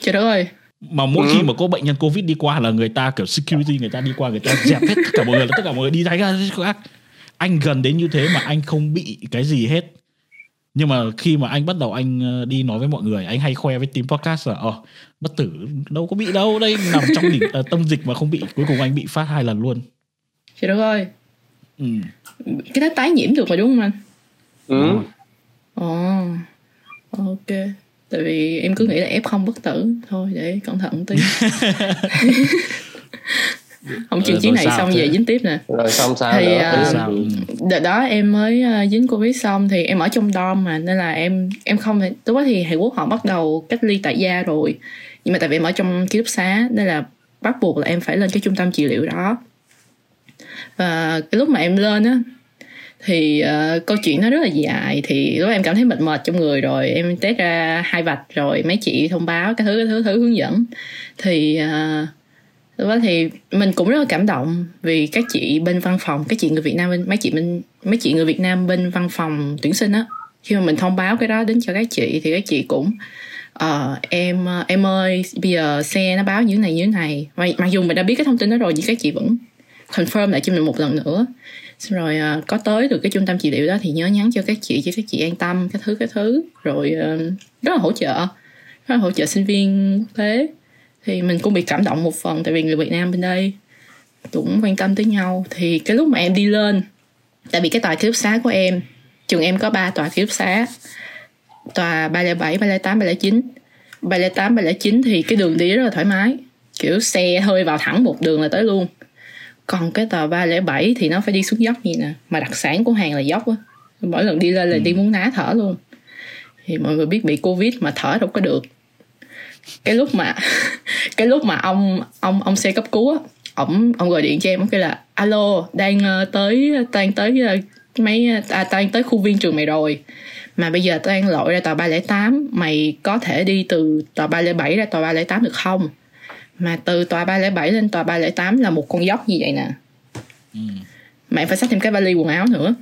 Trời đất ơi. Mà mỗi Ừ. khi mà có bệnh nhân covid đi qua là người ta kiểu security người ta đi qua người ta dẹp hết tất cả mọi người tất cả mọi người đi ra khác anh gần đến như thế mà anh không bị cái gì hết nhưng mà khi mà anh bắt đầu anh ờ, đi nói với mọi người anh hay khoe với team podcast là ờ bất tử đâu có bị đâu đây nằm trong đỉnh ờ, tâm dịch mà không bị cuối cùng anh bị phát hai lần luôn. Trời đất ơi ừ. cái đó tái nhiễm được mà đúng không anh? Ừ. ồ ok. Tại vì em cứ nghĩ là f không bất tử thôi để cẩn thận tí [LAUGHS] không Ờ, chương chiến này xong thế? về dính tiếp nè rồi xong sao Thì, nữa Ý- sao? ừ. đợt đó em mới ờ, dính covid xong thì em ở trong dorm mà nên là em em không thể lúc đó thì Hàn Quốc họ bắt đầu cách ly tại gia rồi nhưng mà tại vì em ở trong ký túc xá nên là bắt buộc là em phải lên cái trung tâm trị liệu đó và cái lúc mà em lên á thì ờ, câu chuyện nó rất là dài thì lúc em cảm thấy mệt mệt trong người rồi em test ra hai vạch rồi mấy chị thông báo cái thứ cái thứ thứ hướng dẫn thì ờ, lúc đó thì mình cũng rất là cảm động vì các chị bên văn phòng các chị người Việt Nam bên mấy chị bên mấy chị người Việt Nam bên văn phòng tuyển sinh á. Khi mà mình thông báo cái đó đến cho các chị thì các chị cũng ờ em em ơi bây giờ xe nó báo như thế này như thế này. Mà mặc dù mình đã biết cái thông tin đó rồi nhưng các chị vẫn confirm lại cho mình một lần nữa. Xong rồi uh, có tới được cái trung tâm trị liệu đó thì nhớ nhắn cho các chị cho các chị an tâm cái thứ cái thứ. Rồi uh, rất là hỗ trợ rất là hỗ trợ sinh viên quốc tế thì mình cũng bị cảm động một phần tại vì người Việt Nam bên đây cũng quan tâm tới nhau. Thì cái lúc mà em đi lên tại vì cái tòa ký túc xá của em trường em có ba tòa ký túc xá. Tòa 307, 308, 309 308, 309 thì cái đường đi rất là thoải mái. Kiểu xe hơi vào thẳng một đường là tới luôn. Còn cái tòa 307 thì nó phải đi xuống dốc như nè. Mà đặc sản của hàng là dốc á. Mỗi lần đi lên là đi muốn ná thở luôn. Thì mọi người biết bị covid mà thở đâu có được cái lúc mà [LAUGHS] cái lúc mà ông ông ông xe cấp cứu á ông ông gọi điện cho em kêu là alo đang ờ, tới đang tới ờ, mấy à, đang tới khu viên trường mày rồi. Mà bây giờ tao đang lội ra tòa 308 mày có thể đi từ tòa 307 ra tòa 308 được không? Mà từ tòa 307 lên tòa 308 là một con dốc như vậy nè. Ừ. mà em phải xách thêm cái vali quần áo nữa.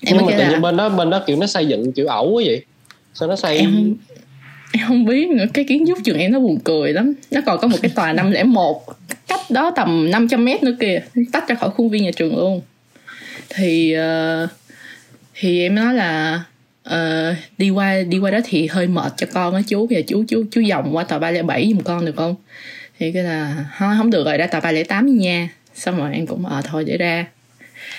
Em nhưng mới mà tự là bên đó bên đó kiểu nó xây dựng kiểu ẩu quá vậy. Sao nó xây em em không biết nữa cái kiến trúc trường em nó buồn cười lắm. Nó còn có một cái tòa 501 cách đó tầm 500 mét nữa kìa. Tách ra khỏi khuôn viên nhà trường luôn. Thì uh, thì em nói là uh, đi qua đi qua đó thì hơi mệt cho con á chú. Bây giờ chú chú chú vòng qua tòa 307 giùm con được không? Thì cái là không, không được rồi ra tòa 308 đi nha. Xong rồi em cũng ờ thôi để ra.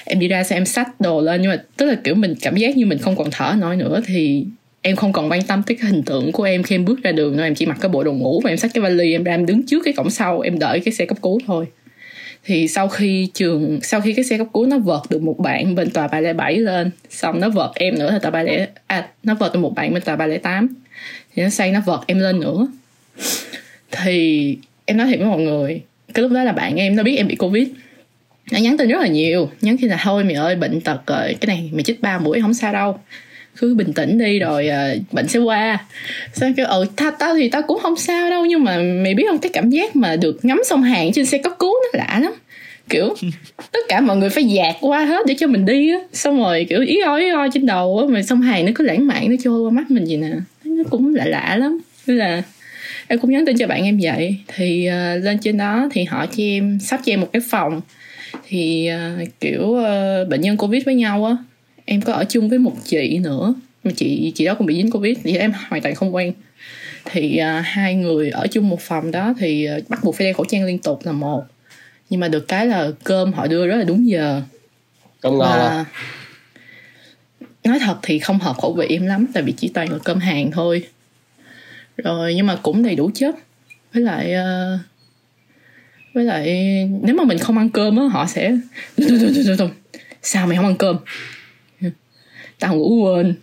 Em đi ra xem em xách đồ lên nhưng mà tức là kiểu mình cảm giác như mình không còn thở nổi nữa thì em không còn quan tâm tới cái hình tượng của em khi em bước ra đường nữa em chỉ mặc cái bộ đồ ngủ và em xách cái vali, em ra em đứng trước cái cổng sau, em đợi cái xe cấp cứu thôi. Thì sau khi trường, sau khi cái xe cấp cứu nó vợt được một bạn bên tòa 307 lên, xong nó vợt em nữa là tòa 30 à nó vợt được một bạn bên tòa 308 thì nó sang nó vợt em lên nữa. Thì em nói thiệt với mọi người, cái lúc đó là bạn em, nó biết em bị covid. Nó nhắn tin rất là nhiều, nhắn khi là, thôi mày ơi, bệnh tật rồi, cái này mày chích ba mũi, không sao đâu cứ bình tĩnh đi rồi uh, bệnh sẽ qua. Sao kêu ừ tao tao thì tao cũng không sao đâu nhưng mà mày biết không cái cảm giác mà được ngắm sông hàng trên xe cấp cứu nó lạ lắm. Kiểu [LAUGHS] tất cả mọi người phải dạt qua hết để cho mình đi á. Xong rồi kiểu ý oi ý oi trên đầu á mà sông hàng nó cứ lãng mạn nó trôi qua mắt mình gì nè. Nó cũng lạ lạ lắm. Nên là em cũng nhắn tin cho bạn em vậy. Thì uh, lên trên đó thì họ cho em sắp cho em một cái phòng. Thì uh, kiểu uh, bệnh nhân covid với nhau á em có ở chung với một chị nữa. Mà chị chị đó cũng bị dính covid thì em hoàn toàn không quen. Thì uh, hai người ở chung một phòng đó thì uh, bắt buộc phải đeo khẩu trang liên tục là một. Nhưng mà được cái là cơm họ đưa rất là đúng giờ. Cơm ngon à. nói thật thì không hợp khẩu vị em lắm tại vì chỉ toàn là cơm hàng thôi. Rồi nhưng mà cũng đầy đủ chất. Với lại uh, với lại nếu mà mình không ăn cơm á họ sẽ [LAUGHS] sao mày không ăn cơm tao ngủ quên.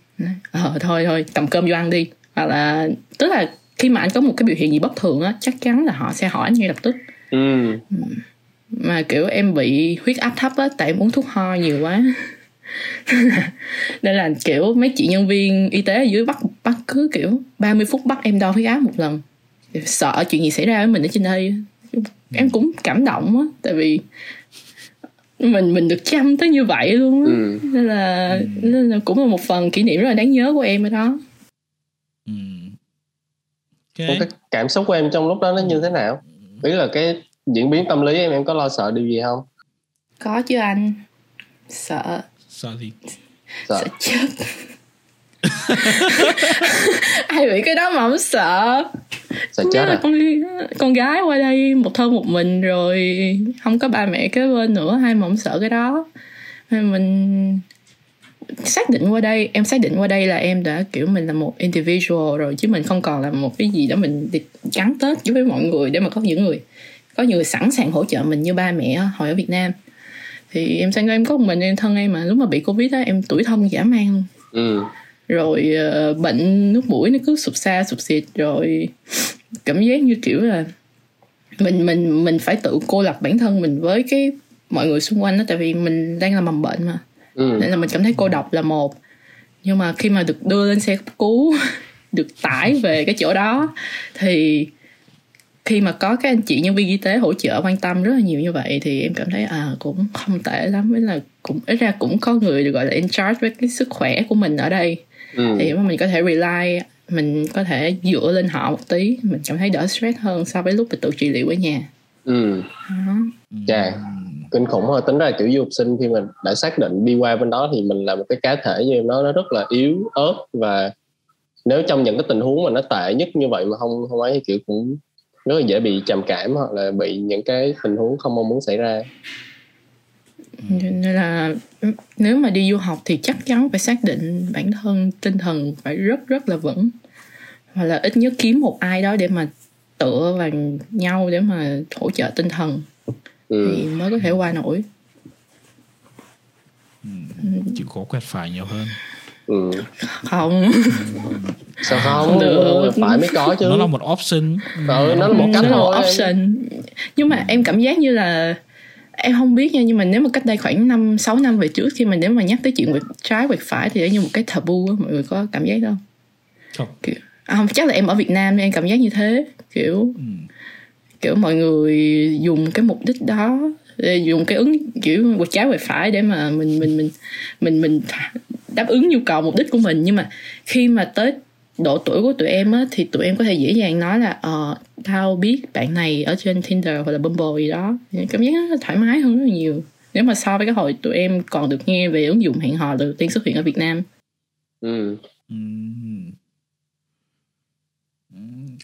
Ờ thôi thôi cầm cơm vô ăn đi. Hoặc là tức là khi mà anh có một cái biểu hiện gì bất thường á chắc chắn là họ sẽ hỏi anh ngay lập tức. Ừ. mà kiểu em bị huyết áp thấp á tại em uống thuốc ho nhiều quá. [LAUGHS] Nên là kiểu mấy chị nhân viên y tế ở dưới bắt bắt cứ kiểu 30 phút bắt em đo huyết áp một lần. Sợ chuyện gì xảy ra với mình ở trên đây. Em cũng cảm động á tại vì mình mình được chăm tới như vậy luôn á Ừ. nên là nên là cũng là một phần kỷ niệm rất là đáng nhớ của em ở đó Ừ. Ủa, Ok. cái cảm xúc của em trong lúc đó nó như thế nào ý là cái diễn biến tâm lý em em có lo sợ điều gì không có chứ anh sợ Sợ gì? sợ sợ chết ai bị cái đó mà không sợ. Sợ chết à? con con gái qua đây một thân một mình rồi không có ba mẹ kế bên nữa ai mà không sợ cái đó. Nên mình xác định qua đây em xác định qua đây là em đã kiểu mình là một individual rồi chứ mình không còn là một cái gì đó mình gắn kết với mọi người để mà có những người có những người sẵn sàng hỗ trợ mình như ba mẹ hồi ở Việt Nam. Thì em sang em có một mình em thân em mà lúc mà bị covid á em tuổi thân dã man ừ. Rồi ờ, bệnh nước mũi nó cứ sụp xa sụp xịt rồi cảm giác như kiểu là mình mình mình phải tự cô lập bản thân mình với cái mọi người xung quanh đó tại vì mình đang là mầm bệnh mà. Ừ. nên là mình cảm thấy cô độc là một. Nhưng mà khi mà được đưa lên xe cấp cứu [LAUGHS] được tải về cái chỗ đó thì khi mà có các anh chị nhân viên y tế hỗ trợ quan tâm rất là nhiều như vậy thì em cảm thấy à cũng không tệ lắm. Với là cũng ít ra cũng có người được gọi là in charge với cái sức khỏe của mình ở đây Ừ. thì mà mình có thể rely mình có thể dựa lên họ một tí mình cảm thấy đỡ stress hơn so với lúc mình tự trị liệu ở nhà Ừ. đó. Chà, kinh khủng thôi tính ra kiểu du học sinh khi mình đã xác định đi qua bên đó thì mình là một cái cá thể như nói nó rất là yếu ớt và nếu trong những cái tình huống mà nó tệ nhất như vậy mà không không ấy thì kiểu cũng rất là dễ bị trầm cảm hoặc là bị những cái tình huống không mong muốn xảy ra nên là nếu mà đi du học thì chắc chắn phải xác định bản thân tinh thần phải rất rất là vững hoặc là ít nhất kiếm một ai đó để mà tựa vào nhau để mà hỗ trợ tinh thần ừ. thì mới có thể qua nổi Chịu khó quẹt phải nhiều hơn. Ừ. không sao không, Không được. phải mới có chứ Nó là một option. ừ, nó là một Ừ, cách nó là một thôi option nhưng mà em cảm giác như là em không biết nha nhưng mà nếu mà cách đây khoảng năm sáu năm về trước khi mà nếu mà nhắc tới chuyện quẹt trái quẹt phải thì nó như một cái taboo á mọi người có cảm giác không? Không. kiểu à, không chắc là em ở Việt Nam nên em cảm giác như thế kiểu Ừ. kiểu mọi người dùng cái mục đích đó để dùng cái ứng kiểu quẹt trái quẹt phải để mà mình mình mình mình mình đáp ứng nhu cầu mục đích của mình nhưng mà khi mà tới độ tuổi của tụi em á thì tụi em có thể dễ dàng nói là ờ tao biết bạn này ở trên Tinder hoặc là Bumble gì đó. Cảm giác nó thoải mái hơn rất là nhiều. Nếu mà so với cái hồi tụi em còn được nghe về ứng dụng hẹn hò lần đầu tiên xuất hiện ở Việt Nam. Ừ.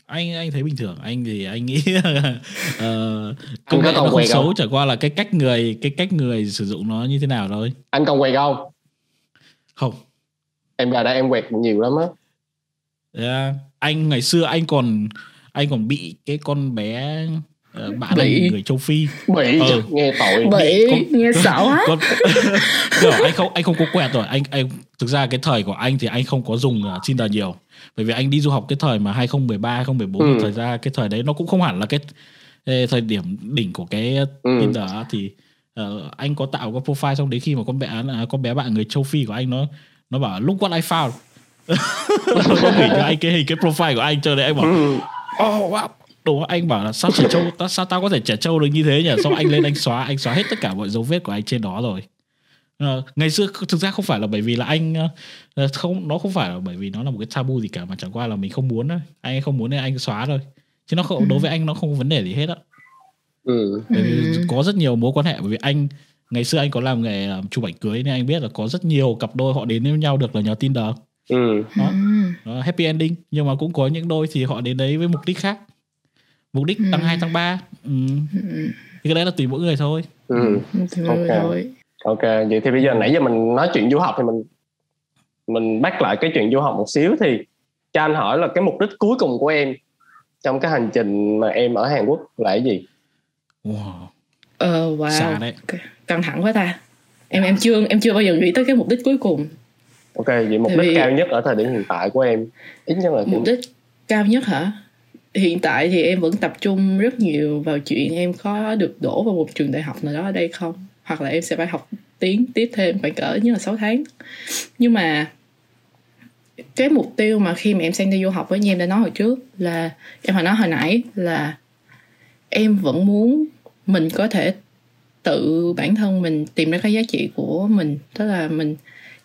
Anh anh thấy bình thường. Anh thì anh nghĩ uh, [LAUGHS] công có nghệ nó còn không xấu không? chẳng qua là cái cách người cái cách người sử dụng nó như thế nào thôi. Anh còn quẹt không? Không. Em vào đây em quẹt nhiều lắm á Yeah. anh ngày xưa anh còn anh còn bị cái con bé uh, bạn Bị. người châu phi bị Ừ. nghe tội bị con- nghe sợ quá con [LAUGHS] Kiểu anh không anh không có quẹt rồi anh anh thực ra cái thời của anh thì anh không có dùng uh, Tinder nhiều bởi vì anh đi du học cái thời mà 2013 2014 Ừ. thì thời ra cái thời đấy nó cũng không hẳn là cái thời điểm đỉnh của cái Ừ. Tinder thì ờ, anh có tạo cái profile xong đến khi mà con bé à, con bé bạn người châu phi của anh nó nó bảo look what I found có gửi cho anh cái hình cái profile của anh cho đấy anh bảo oh wow. Đúng, anh bảo là sao trẻ trâu ta- sao tao có thể trẻ trâu được như thế nhỉ? Xong anh lên anh xóa anh xóa hết tất cả mọi dấu vết của anh trên đó rồi. Ờ, ngày xưa thực ra không phải là bởi vì là anh ờ, không nó không phải là bởi vì nó là một cái tabu gì cả mà chẳng qua là mình không muốn thôi. Anh không muốn nên anh xóa thôi. Chứ nó không đối với anh nó không có vấn đề gì hết á. Ừ. Ừ. có rất nhiều mối quan hệ bởi vì anh ngày xưa anh có làm nghề làm chụp ảnh cưới nên anh biết là có rất nhiều cặp đôi họ đến với nhau được là nhờ Tinder Ừ. đó. Ừ. Đó, happy ending nhưng mà cũng có những đôi thì họ đến đấy với mục đích khác mục đích tăng Ừ. 2 tăng 3 ừ. Ừ. thì cái đấy là tùy mỗi người thôi Ừ. thì mọi người Ok. thôi ok vậy thì bây giờ nãy giờ mình nói chuyện du học thì mình mình bắt lại cái chuyện du học một xíu thì cho anh hỏi là cái mục đích cuối cùng của em trong cái hành trình mà em ở Hàn Quốc là cái gì wow. ờ wow Xa đấy. căng thẳng quá ta em em chưa em chưa bao giờ nghĩ tới cái mục đích cuối cùng ok vậy mục Tại đích vì- cao nhất ở thời điểm hiện tại của em ít nhất là mục đích cao nhất hả? Hiện tại thì em vẫn tập trung rất nhiều vào chuyện em có được đổ vào một trường đại học nào đó ở đây không? Hoặc là em sẽ phải học tiếng tiếp thêm phải cỡ như là 6 tháng. Nhưng mà cái mục tiêu mà khi mà em sang đây du học với như em đã nói hồi trước là em hồi nói hồi nãy là em vẫn muốn mình có thể tự bản thân mình tìm ra cái giá trị của mình. Tức là mình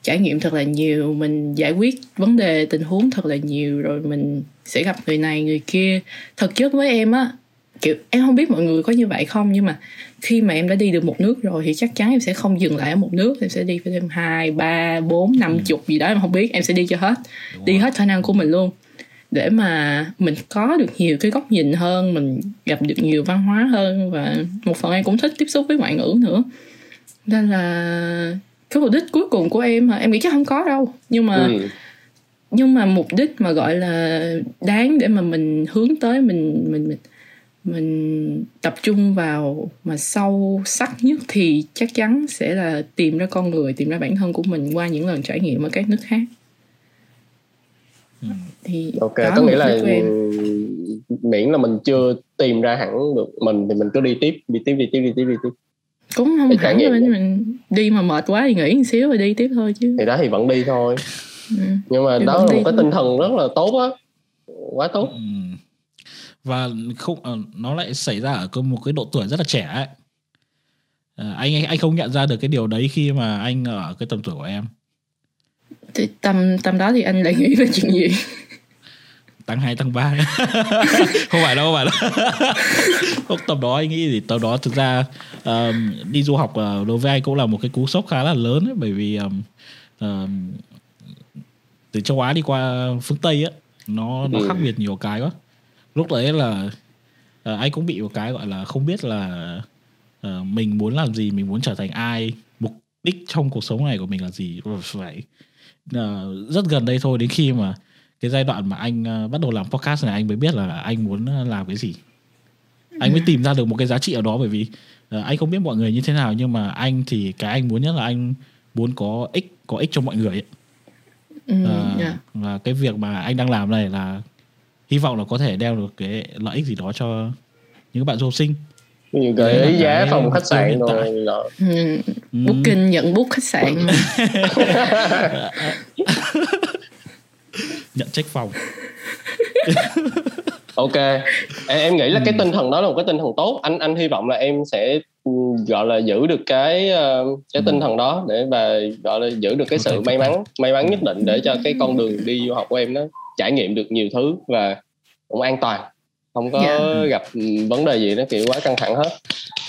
trải nghiệm thật là nhiều mình giải quyết vấn đề tình huống thật là nhiều rồi mình sẽ gặp người này người kia. Thực chất với em á kiểu em không biết mọi người có như vậy không nhưng mà khi mà em đã đi được một nước rồi thì chắc chắn em sẽ không dừng lại ở một nước. Em sẽ đi phải thêm hai ba bốn năm chục gì đó em không biết em sẽ đi cho hết. Đúng đi rồi. hết khả năng của mình luôn. Để mà mình có được nhiều cái góc nhìn hơn mình gặp được nhiều văn hóa hơn và một phần em cũng thích tiếp xúc với ngoại ngữ nữa. Nên là cái mục đích cuối cùng của em hả? Em nghĩ chắc không có đâu. Nhưng mà ừ. nhưng mà mục đích mà gọi là đáng để mà mình hướng tới mình mình mình mình tập trung vào mà sâu sắc nhất thì chắc chắn sẽ là tìm ra con người tìm ra bản thân của mình qua những lần trải nghiệm ở các nước khác. Ừ. thì ok có nghĩa là miễn là mình chưa tìm ra hẳn được mình thì mình cứ đi tiếp đi tiếp đi tiếp đi tiếp đi tiếp cũng không hẳn là mình đi mà mệt quá thì nghỉ một xíu rồi đi tiếp thôi chứ. Thì đó thì vẫn đi thôi. Ừ. nhưng mà Thì đó là một cái thôi. tinh thần rất là tốt á. Quá tốt. Ừ. và không ờ, nó lại xảy ra ở một cái độ tuổi rất là trẻ ấy. Ờ, anh anh không nhận ra được cái điều đấy khi mà anh ở cái tầm tuổi của em. Thì tầm tầm đó thì anh lại nghĩ về chuyện gì tăng 2 tăng 3 [LAUGHS] không phải đâu không phải đâu. [LAUGHS] Không tầm đó anh nghĩ thì tầm đó thực ra ờm, đi du học uh, đối với anh cũng là một cái cú sốc khá là lớn ấy, bởi vì ờm, ờm, từ châu Á đi qua phương Tây á nó nó Ừ. khác biệt nhiều cái quá. Lúc đấy là ờ, anh cũng bị một cái gọi là không biết là ờ, mình muốn làm gì mình muốn trở thành ai mục đích trong cuộc sống này của mình là gì. Phải ờ, rất gần đây thôi đến khi mà cái giai đoạn mà anh ờ, bắt đầu làm podcast này anh mới biết là anh muốn ờ, làm cái gì anh mới tìm ra được một cái giá trị ở đó bởi vì ờ, anh không biết mọi người như thế nào nhưng mà anh thì cái anh muốn nhất là anh muốn có ích có ích cho mọi người ấy. ừ, Ờ, dạ. và cái việc mà anh đang làm này là hy vọng là có thể đem được cái lợi ích gì đó cho những bạn du học sinh Đấy gợi là ý giá cái phòng mục khách tiêu sạn hiện tại. rồi ừ. Ừ. booking nhận book khách sạn [LAUGHS] [LAUGHS] nhận trách phòng. [LAUGHS] Ok. Em, em nghĩ là cái Ừ. tinh thần đó là một cái tinh thần tốt. Anh anh hy vọng là em sẽ ừ, gọi là giữ được cái ờ, cái Ừ. tinh thần đó để và gọi là giữ được cái sự may mắn may mắn nhất định để cho cái con đường đi du học của em nó trải nghiệm được nhiều thứ và cũng an toàn. Không có Dạ. gặp ừ, vấn đề gì nó kiểu quá căng thẳng hết.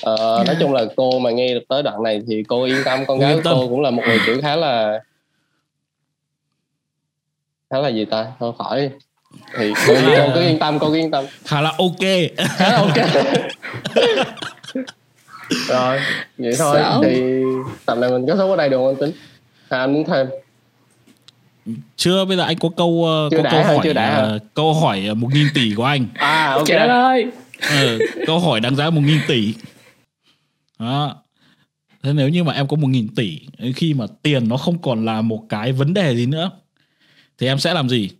Ờ, Dạ. nói chung là cô mà nghe được tới đoạn này thì cô yên tâm. Con gái của cô cũng là một người kiểu khá là khá là gì ta? Thôi khỏi đi. thì [LAUGHS] cô, cô cứ yên tâm cô cứ yên tâm. Khá là ok. [LAUGHS] Khá là ok. [LAUGHS] Rồi vậy thôi. Sao? thì tập này mình kết thúc ở đây được không anh tính? À, anh muốn thêm? Chưa bây giờ anh có câu ờ, Chưa có đã câu hỏi Chưa đã ờ, câu hỏi ờ, một nghìn tỷ của anh. À ok. Trời ơi Ờ, câu hỏi đáng giá một nghìn tỷ. Đó. Thế nếu như mà em có một nghìn tỷ khi mà tiền nó không còn là một cái vấn đề gì nữa thì em sẽ làm gì?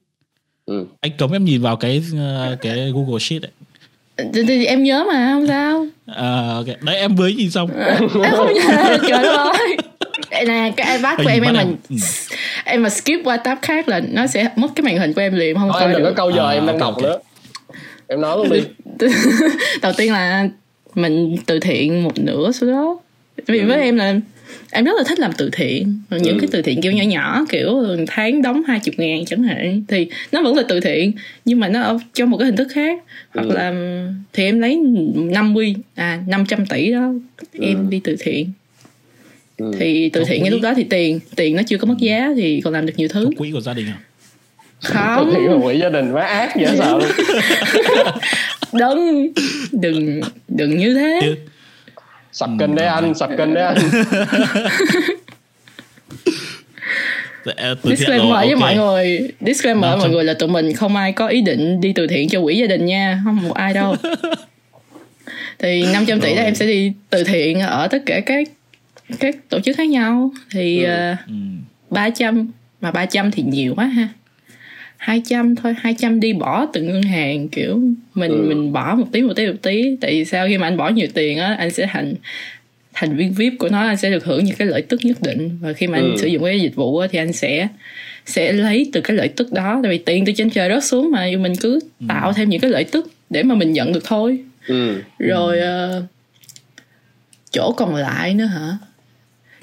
Ừ. anh cấm em nhìn vào cái ờ, cái Google Sheet ấy. thì, thì em nhớ mà không sao. À, ok. đấy em mới nhìn xong. Em không nhớ. [LAUGHS] Trời ơi. Nè cái iPad của em em mà Ừ. em mà skip qua tab khác là nó sẽ mất cái màn hình của em liền không thôi coi em đừng có được câu giờ À, em đang đọc ok. nữa. Em nói luôn đi. [LAUGHS] Đầu tiên là mình từ thiện một nửa số đó. Vì với em là em rất là thích làm từ thiện. Những Ừ. cái từ thiện kiểu nhỏ nhỏ kiểu tháng đóng hai chục ngàn chẳng hạn thì nó vẫn là từ thiện nhưng mà nó ở trong một cái hình thức khác. Hoặc Ừ. là thì em lấy 50 à 500 tỷ đó em đi từ thiện. Ừ. thì từ thiện ngay lúc đó thì tiền tiền nó chưa có mất giá thì còn làm được nhiều thứ. Có quỹ của gia đình à? Không. Thì quỹ gia đình quá ác dễ sợ luôn đừng đừng đừng như thế sập kênh đấy anh sập kênh đấy anh. Từ disclaimer rồi, với mọi người. Disclaimer với mọi trăm. người là tụi mình không ai có ý định đi từ thiện cho quỹ gia đình nha không một ai đâu. [LAUGHS] Thì 500 tỷ đó em sẽ đi từ thiện ở tất cả các các tổ chức khác nhau. Thì Ừ. ờ, Ừ. 300 mà 300 thì nhiều quá ha 200 thôi 200 đi bỏ từng ngân hàng kiểu mình Ừ. mình bỏ một tí một tí một tí. Tại vì sao khi mà anh bỏ nhiều tiền á anh sẽ thành thành viên VIP của nó anh sẽ được hưởng những cái lợi tức nhất định. Và khi mà anh Ừ. sử dụng cái dịch vụ á, thì anh sẽ sẽ lấy từ cái lợi tức đó. Tại vì tiền từ trên trời rớt xuống mà mình cứ tạo thêm những cái lợi tức để mà mình nhận được thôi. Ừ. rồi ờ, chỗ còn lại nữa hả?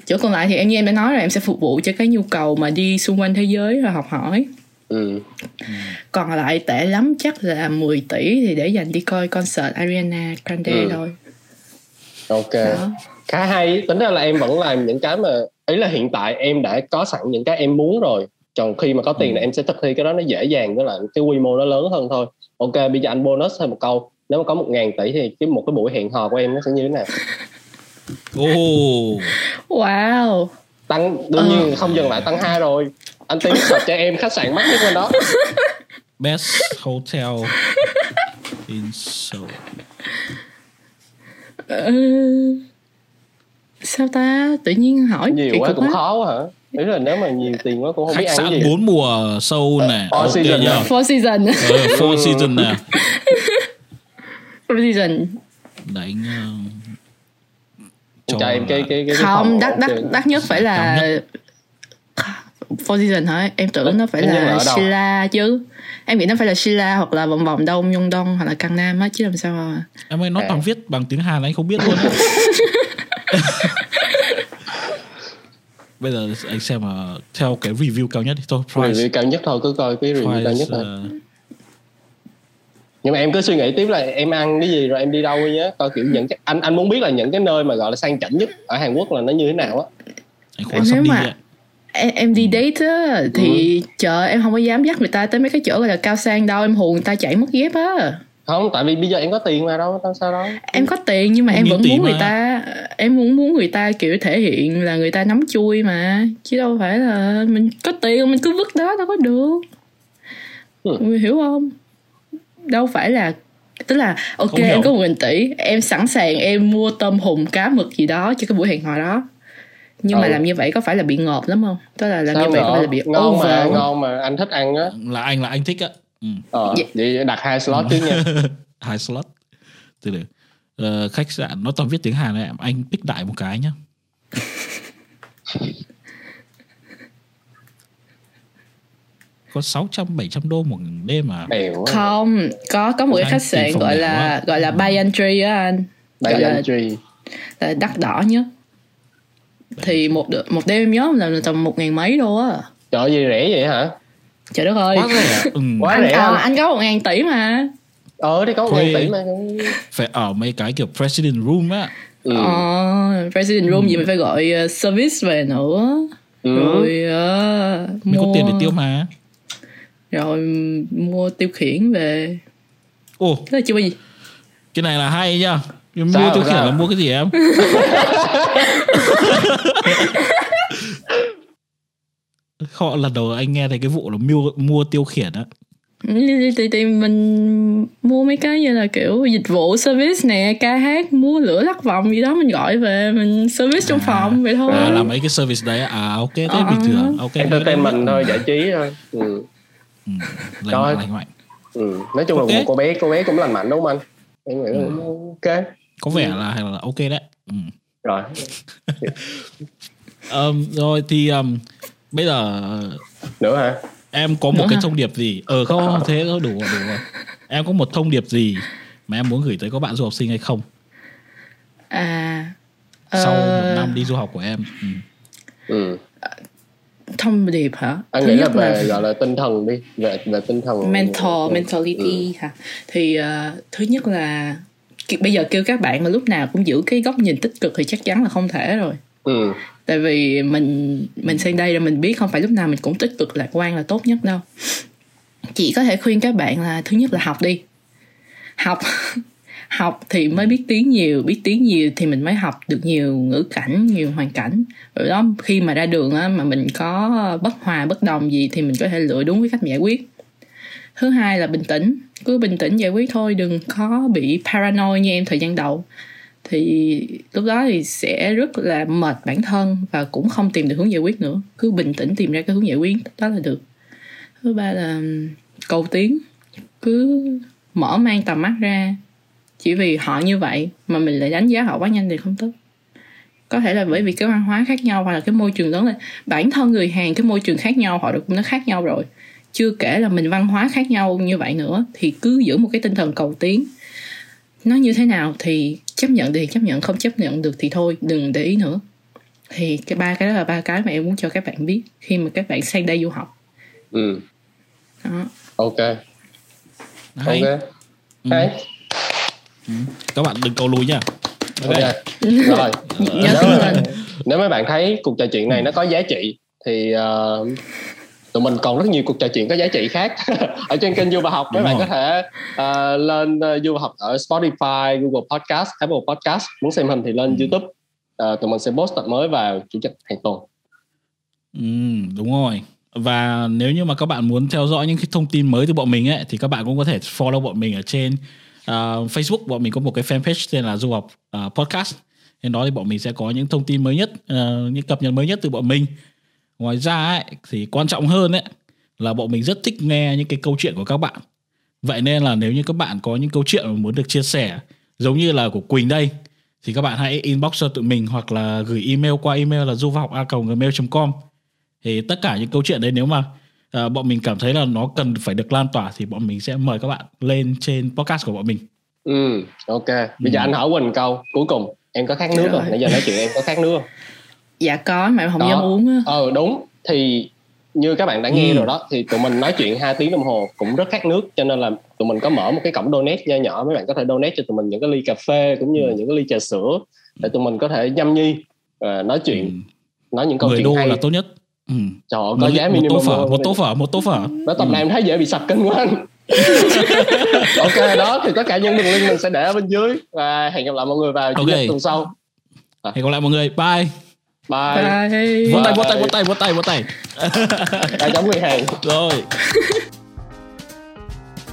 Chỗ còn lại thì em như em đã nói rồi em sẽ phục vụ cho cái nhu cầu mà đi xung quanh thế giới và học hỏi Ừ. còn lại tệ lắm chắc là 10 tỷ thì để dành đi coi concert Ariana Grande Ừ. thôi. Ok. Đó. khá hay. Tính ra là em vẫn làm những cái mà ý là hiện tại em đã có sẵn những cái em muốn rồi. Còn khi mà có tiền Ừ. là em sẽ thực thi cái đó nó dễ dàng với lại cái quy mô nó lớn hơn thôi. Ok bây giờ anh bonus thêm một câu. Nếu mà có một ngàn tỷ thì cái một cái buổi hẹn hò của em nó sẽ như thế nào? Ồ, wow. Tăng đương nhiên không dừng lại tăng hai rồi anh tiến search cho em khách sạn mắc nhất bên đó. Best hotel in Seoul. Ờ, sao ta? Tự nhiên hỏi nhiều quá cũng khó quá hả? Ý là nếu mà nhiều tiền quá cũng không biết Khách ăn cái sạn gì. bốn mùa Seoul này. Four Ok season này. Four Seasons. Ờ, Four season nè. [LAUGHS] Four Seasons. Đánh ờ, cho cho em cái cái cái, cái không đắt đắt đắt nhất phải là Four Seasons hả em tưởng nó phải là là? Sheila chứ em nghĩ nó phải là Sheila hoặc là vòng vòng đông nhung đông hoặc là căng nam á chứ làm sao mà Em ơi nó À. toàn viết bằng tiếng Hàn anh không biết luôn. [LAUGHS] Bây giờ anh xem mà theo cái review cao nhất thì thôi price review cao nhất thôi cứ coi cái review cao nhất price thôi ờ, nhưng mà em cứ suy nghĩ tiếp là em ăn cái gì rồi em đi đâu nhé coi kiểu những cái anh anh muốn biết là những cái nơi mà gọi là sang chảnh nhất ở Hàn Quốc là nó như thế nào á anh khóa Nếu đi mà- ạ. Em, em đi date á thì Ừ. chờ em không có dám dắt người ta tới mấy cái chỗ gọi là cao sang đâu em hù người ta chạy mất dép á. Không tại vì bây giờ em có tiền mà đâu sao đâu. Em có tiền nhưng mà em nghìn vẫn muốn người mà. ta em muốn muốn người ta kiểu thể hiện là người ta nắm chui mà. Chứ đâu phải là mình có tiền mình cứ vứt đó đâu có được. Ừ. Người hiểu không? Đâu phải là tức là ok em có một nghìn tỷ em sẵn sàng em mua tôm hùm cá mực gì đó cho cái buổi hẹn hò đó nhưng mà Ừ. làm như vậy có phải là bị ngợp lắm không? Tức là làm sao như vậy có ngờ phải là bị ngon over mà không? ngon mà anh thích ăn á. Là anh là anh thích á. Ừ. ờ, Dạ. vậy đặt hai slot trước nha. [LAUGHS] Hai slot. Từ từ. Ờ, khách sạn nó toàn viết tiếng Hàn này anh pick đại một cái nhá. [LAUGHS] Có 600 700 đô một đêm mà. Không có có một cái khách sạn gọi là quá. gọi là buy entry á anh. Danh trì là đắt đỏ nhất thì một một đêm em nhớ là tầm một ngàn mấy đô á. Trời gì rẻ vậy hả? Trời đất ơi. Quá rẻ. Ừ. quá anh, rẻ. à, anh có một ngàn tỷ mà. Ờ thì có một ngàn tỷ mà. phải ở mấy cái kiểu president room á. Ừ. ờ, president room gì mình phải gọi uh, service về nữa. Ừ. rồi uh, mình có mua tiền để tiêu mà. Rồi mua tiêu khiển về. Ồ. Thế là chưa bao gì. Cái này là hay nhá Nhưng mua tiêu khiển là mua cái gì em [LAUGHS] họ lần đầu anh nghe thấy cái vụ là mua mua tiêu khiển á thì, thì, thì mình mua mấy cái như là kiểu dịch vụ service nè ca hát múa lửa lắc vòng gì đó mình gọi về mình service trong À. phòng vậy thôi à, làm mấy cái service đấy à ok thế Ờ. bình thường ok entertainment thôi giải trí thôi ừ. ừ, lành mạnh lành mạnh Ừ. nói chung là Ok. một cô bé cô bé cũng lành mạnh đúng không anh em nghĩ là Ừ. ok có vẻ là hay là ok đấy. Ừ. rồi. [LAUGHS] Ờm, rồi thì ờm, bây giờ nữa hả? em có một Nữa cái hả? thông điệp gì? Ờ không thế thôi đủ rồi đủ rồi. [LAUGHS] Em có một thông điệp gì mà em muốn gửi tới các bạn du học sinh hay không? À sau ờ, một năm đi du học của em. Ừ. ừ. thông điệp hả? Anh nghĩ là về gọi là tinh thần đi về về tinh thần. Mental Ừ. mentality hả? Thì ờ, thứ nhất là bây giờ kêu các bạn mà lúc nào cũng giữ cái góc nhìn tích cực thì chắc chắn là không thể rồi. Ừ. tại vì mình mình sang đây rồi mình biết không phải lúc nào mình cũng tích cực lạc quan là tốt nhất đâu. Chị có thể khuyên các bạn là thứ nhất là học đi. Học [LAUGHS] học thì mới biết tiếng nhiều biết tiếng nhiều thì mình mới học được nhiều ngữ cảnh nhiều hoàn cảnh. Rồi đó khi mà ra đường á, mà mình có bất hòa bất đồng gì thì mình có thể lựa đúng cái cách giải quyết thứ hai là bình tĩnh. Cứ bình tĩnh giải quyết thôi, đừng có bị paranoid như em thời gian đầu. Thì lúc đó thì sẽ rất là mệt bản thân và cũng không tìm được hướng giải quyết nữa. Cứ bình tĩnh tìm ra cái hướng giải quyết, đó là được. Thứ ba là cầu tiến. Cứ mở mang tầm mắt ra. Chỉ vì họ như vậy mà mình lại đánh giá họ quá nhanh thì không tốt. Có thể là bởi vì cái văn hóa khác nhau hoặc là cái môi trường lớn lên bản thân người Hàn, cái môi trường khác nhau, họ cũng nó khác nhau rồi chưa kể là mình văn hóa khác nhau như vậy nữa thì cứ giữ một cái tinh thần cầu tiến. Nó như thế nào thì chấp nhận thì chấp nhận không chấp nhận được thì thôi đừng để ý nữa. Thì cái ba cái đó là ba cái mà em muốn cho các bạn biết khi mà các bạn sang đây du học. Ừ. đó. Ok. Hay. Ok. Hay. Các bạn đừng cầu lùi nha. Ok, ok. Rồi. [LAUGHS] Nếu, mà, nếu mấy bạn thấy cuộc trò chuyện này nó có giá trị thì uh, tụi mình còn rất nhiều cuộc trò chuyện có giá trị khác [LAUGHS] ở trên kênh du và học. Đúng bạn có thể uh, lên uh, du và học ở Spotify, Google Podcast, Apple Podcast. Muốn xem hình thì lên Ừ. YouTube. Uh, tụi mình sẽ post tập mới vào chủ nhật hàng tuần. Ừ, đúng rồi. Và nếu như mà các bạn muốn theo dõi những cái thông tin mới từ bọn mình ấy thì các bạn cũng có thể follow bọn mình ở trên uh, Facebook. Bọn mình có một cái fanpage tên là du học uh, podcast. Trên đó thì bọn mình sẽ có những thông tin mới nhất uh, những cập nhật mới nhất từ bọn mình ngoài ra ấy thì quan trọng hơn ấy là bọn mình rất thích nghe những cái câu chuyện của các bạn. Vậy nên là nếu như các bạn có những câu chuyện mà muốn được chia sẻ giống như là của Quỳnh đây thì các bạn hãy inbox cho tụi mình hoặc là gửi email qua email là du học a gmail.com thì tất cả những câu chuyện đấy nếu mà à, bọn mình cảm thấy là nó cần phải được lan tỏa thì bọn mình sẽ mời các bạn lên trên podcast của bọn mình. Ừ ok. Bây giờ Ừ. anh hỏi Quỳnh câu cuối cùng. Em có khát nước không? Rồi. nãy giờ nói chuyện em có khát nước không [LAUGHS] dạ có mà em không Có. dám uống á ờ đúng thì như các bạn đã nghe Ừ. rồi đó thì tụi mình nói chuyện hai tiếng đồng hồ cũng rất khát nước cho nên là tụi mình có mở một cái cổng donate nho nhỏ mấy bạn có thể donate cho tụi mình những cái ly cà phê cũng như là Ừ. những cái ly trà sữa để tụi mình có thể nhâm nhi và nói chuyện ừ. nói những câu 10 chuyện đô hay là tốt nhất ừ. trời ơi, có giá một tô minimum phở một tô phở một tô phở đó tập Ừ. này em thấy dễ bị sặc kinh quá anh [LAUGHS] ok đó thì tất cả những đường link mình sẽ để ở bên dưới và hẹn gặp lại mọi người vào chủ Ok. nhật tuần sau hẹn gặp lại mọi người bye bye Bye. vỗ tay vỗ Bye. tay vỗ tay vỗ tay vỗ tay ai chống người hàng rồi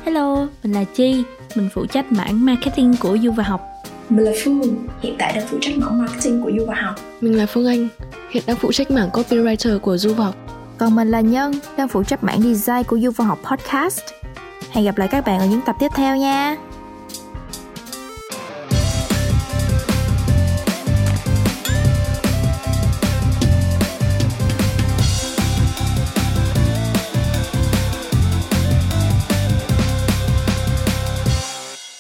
Hello, mình là Chi, mình phụ trách mảng marketing của Du và Học. Mình là Phương, hiện tại đang phụ trách mảng marketing của Du và Học. Mình là Phương Anh, hiện đang phụ trách mảng copywriter của Du học. Còn mình là Nhân, đang phụ trách mảng design của Du và Học podcast. Hẹn gặp lại các bạn ở những tập tiếp theo nha.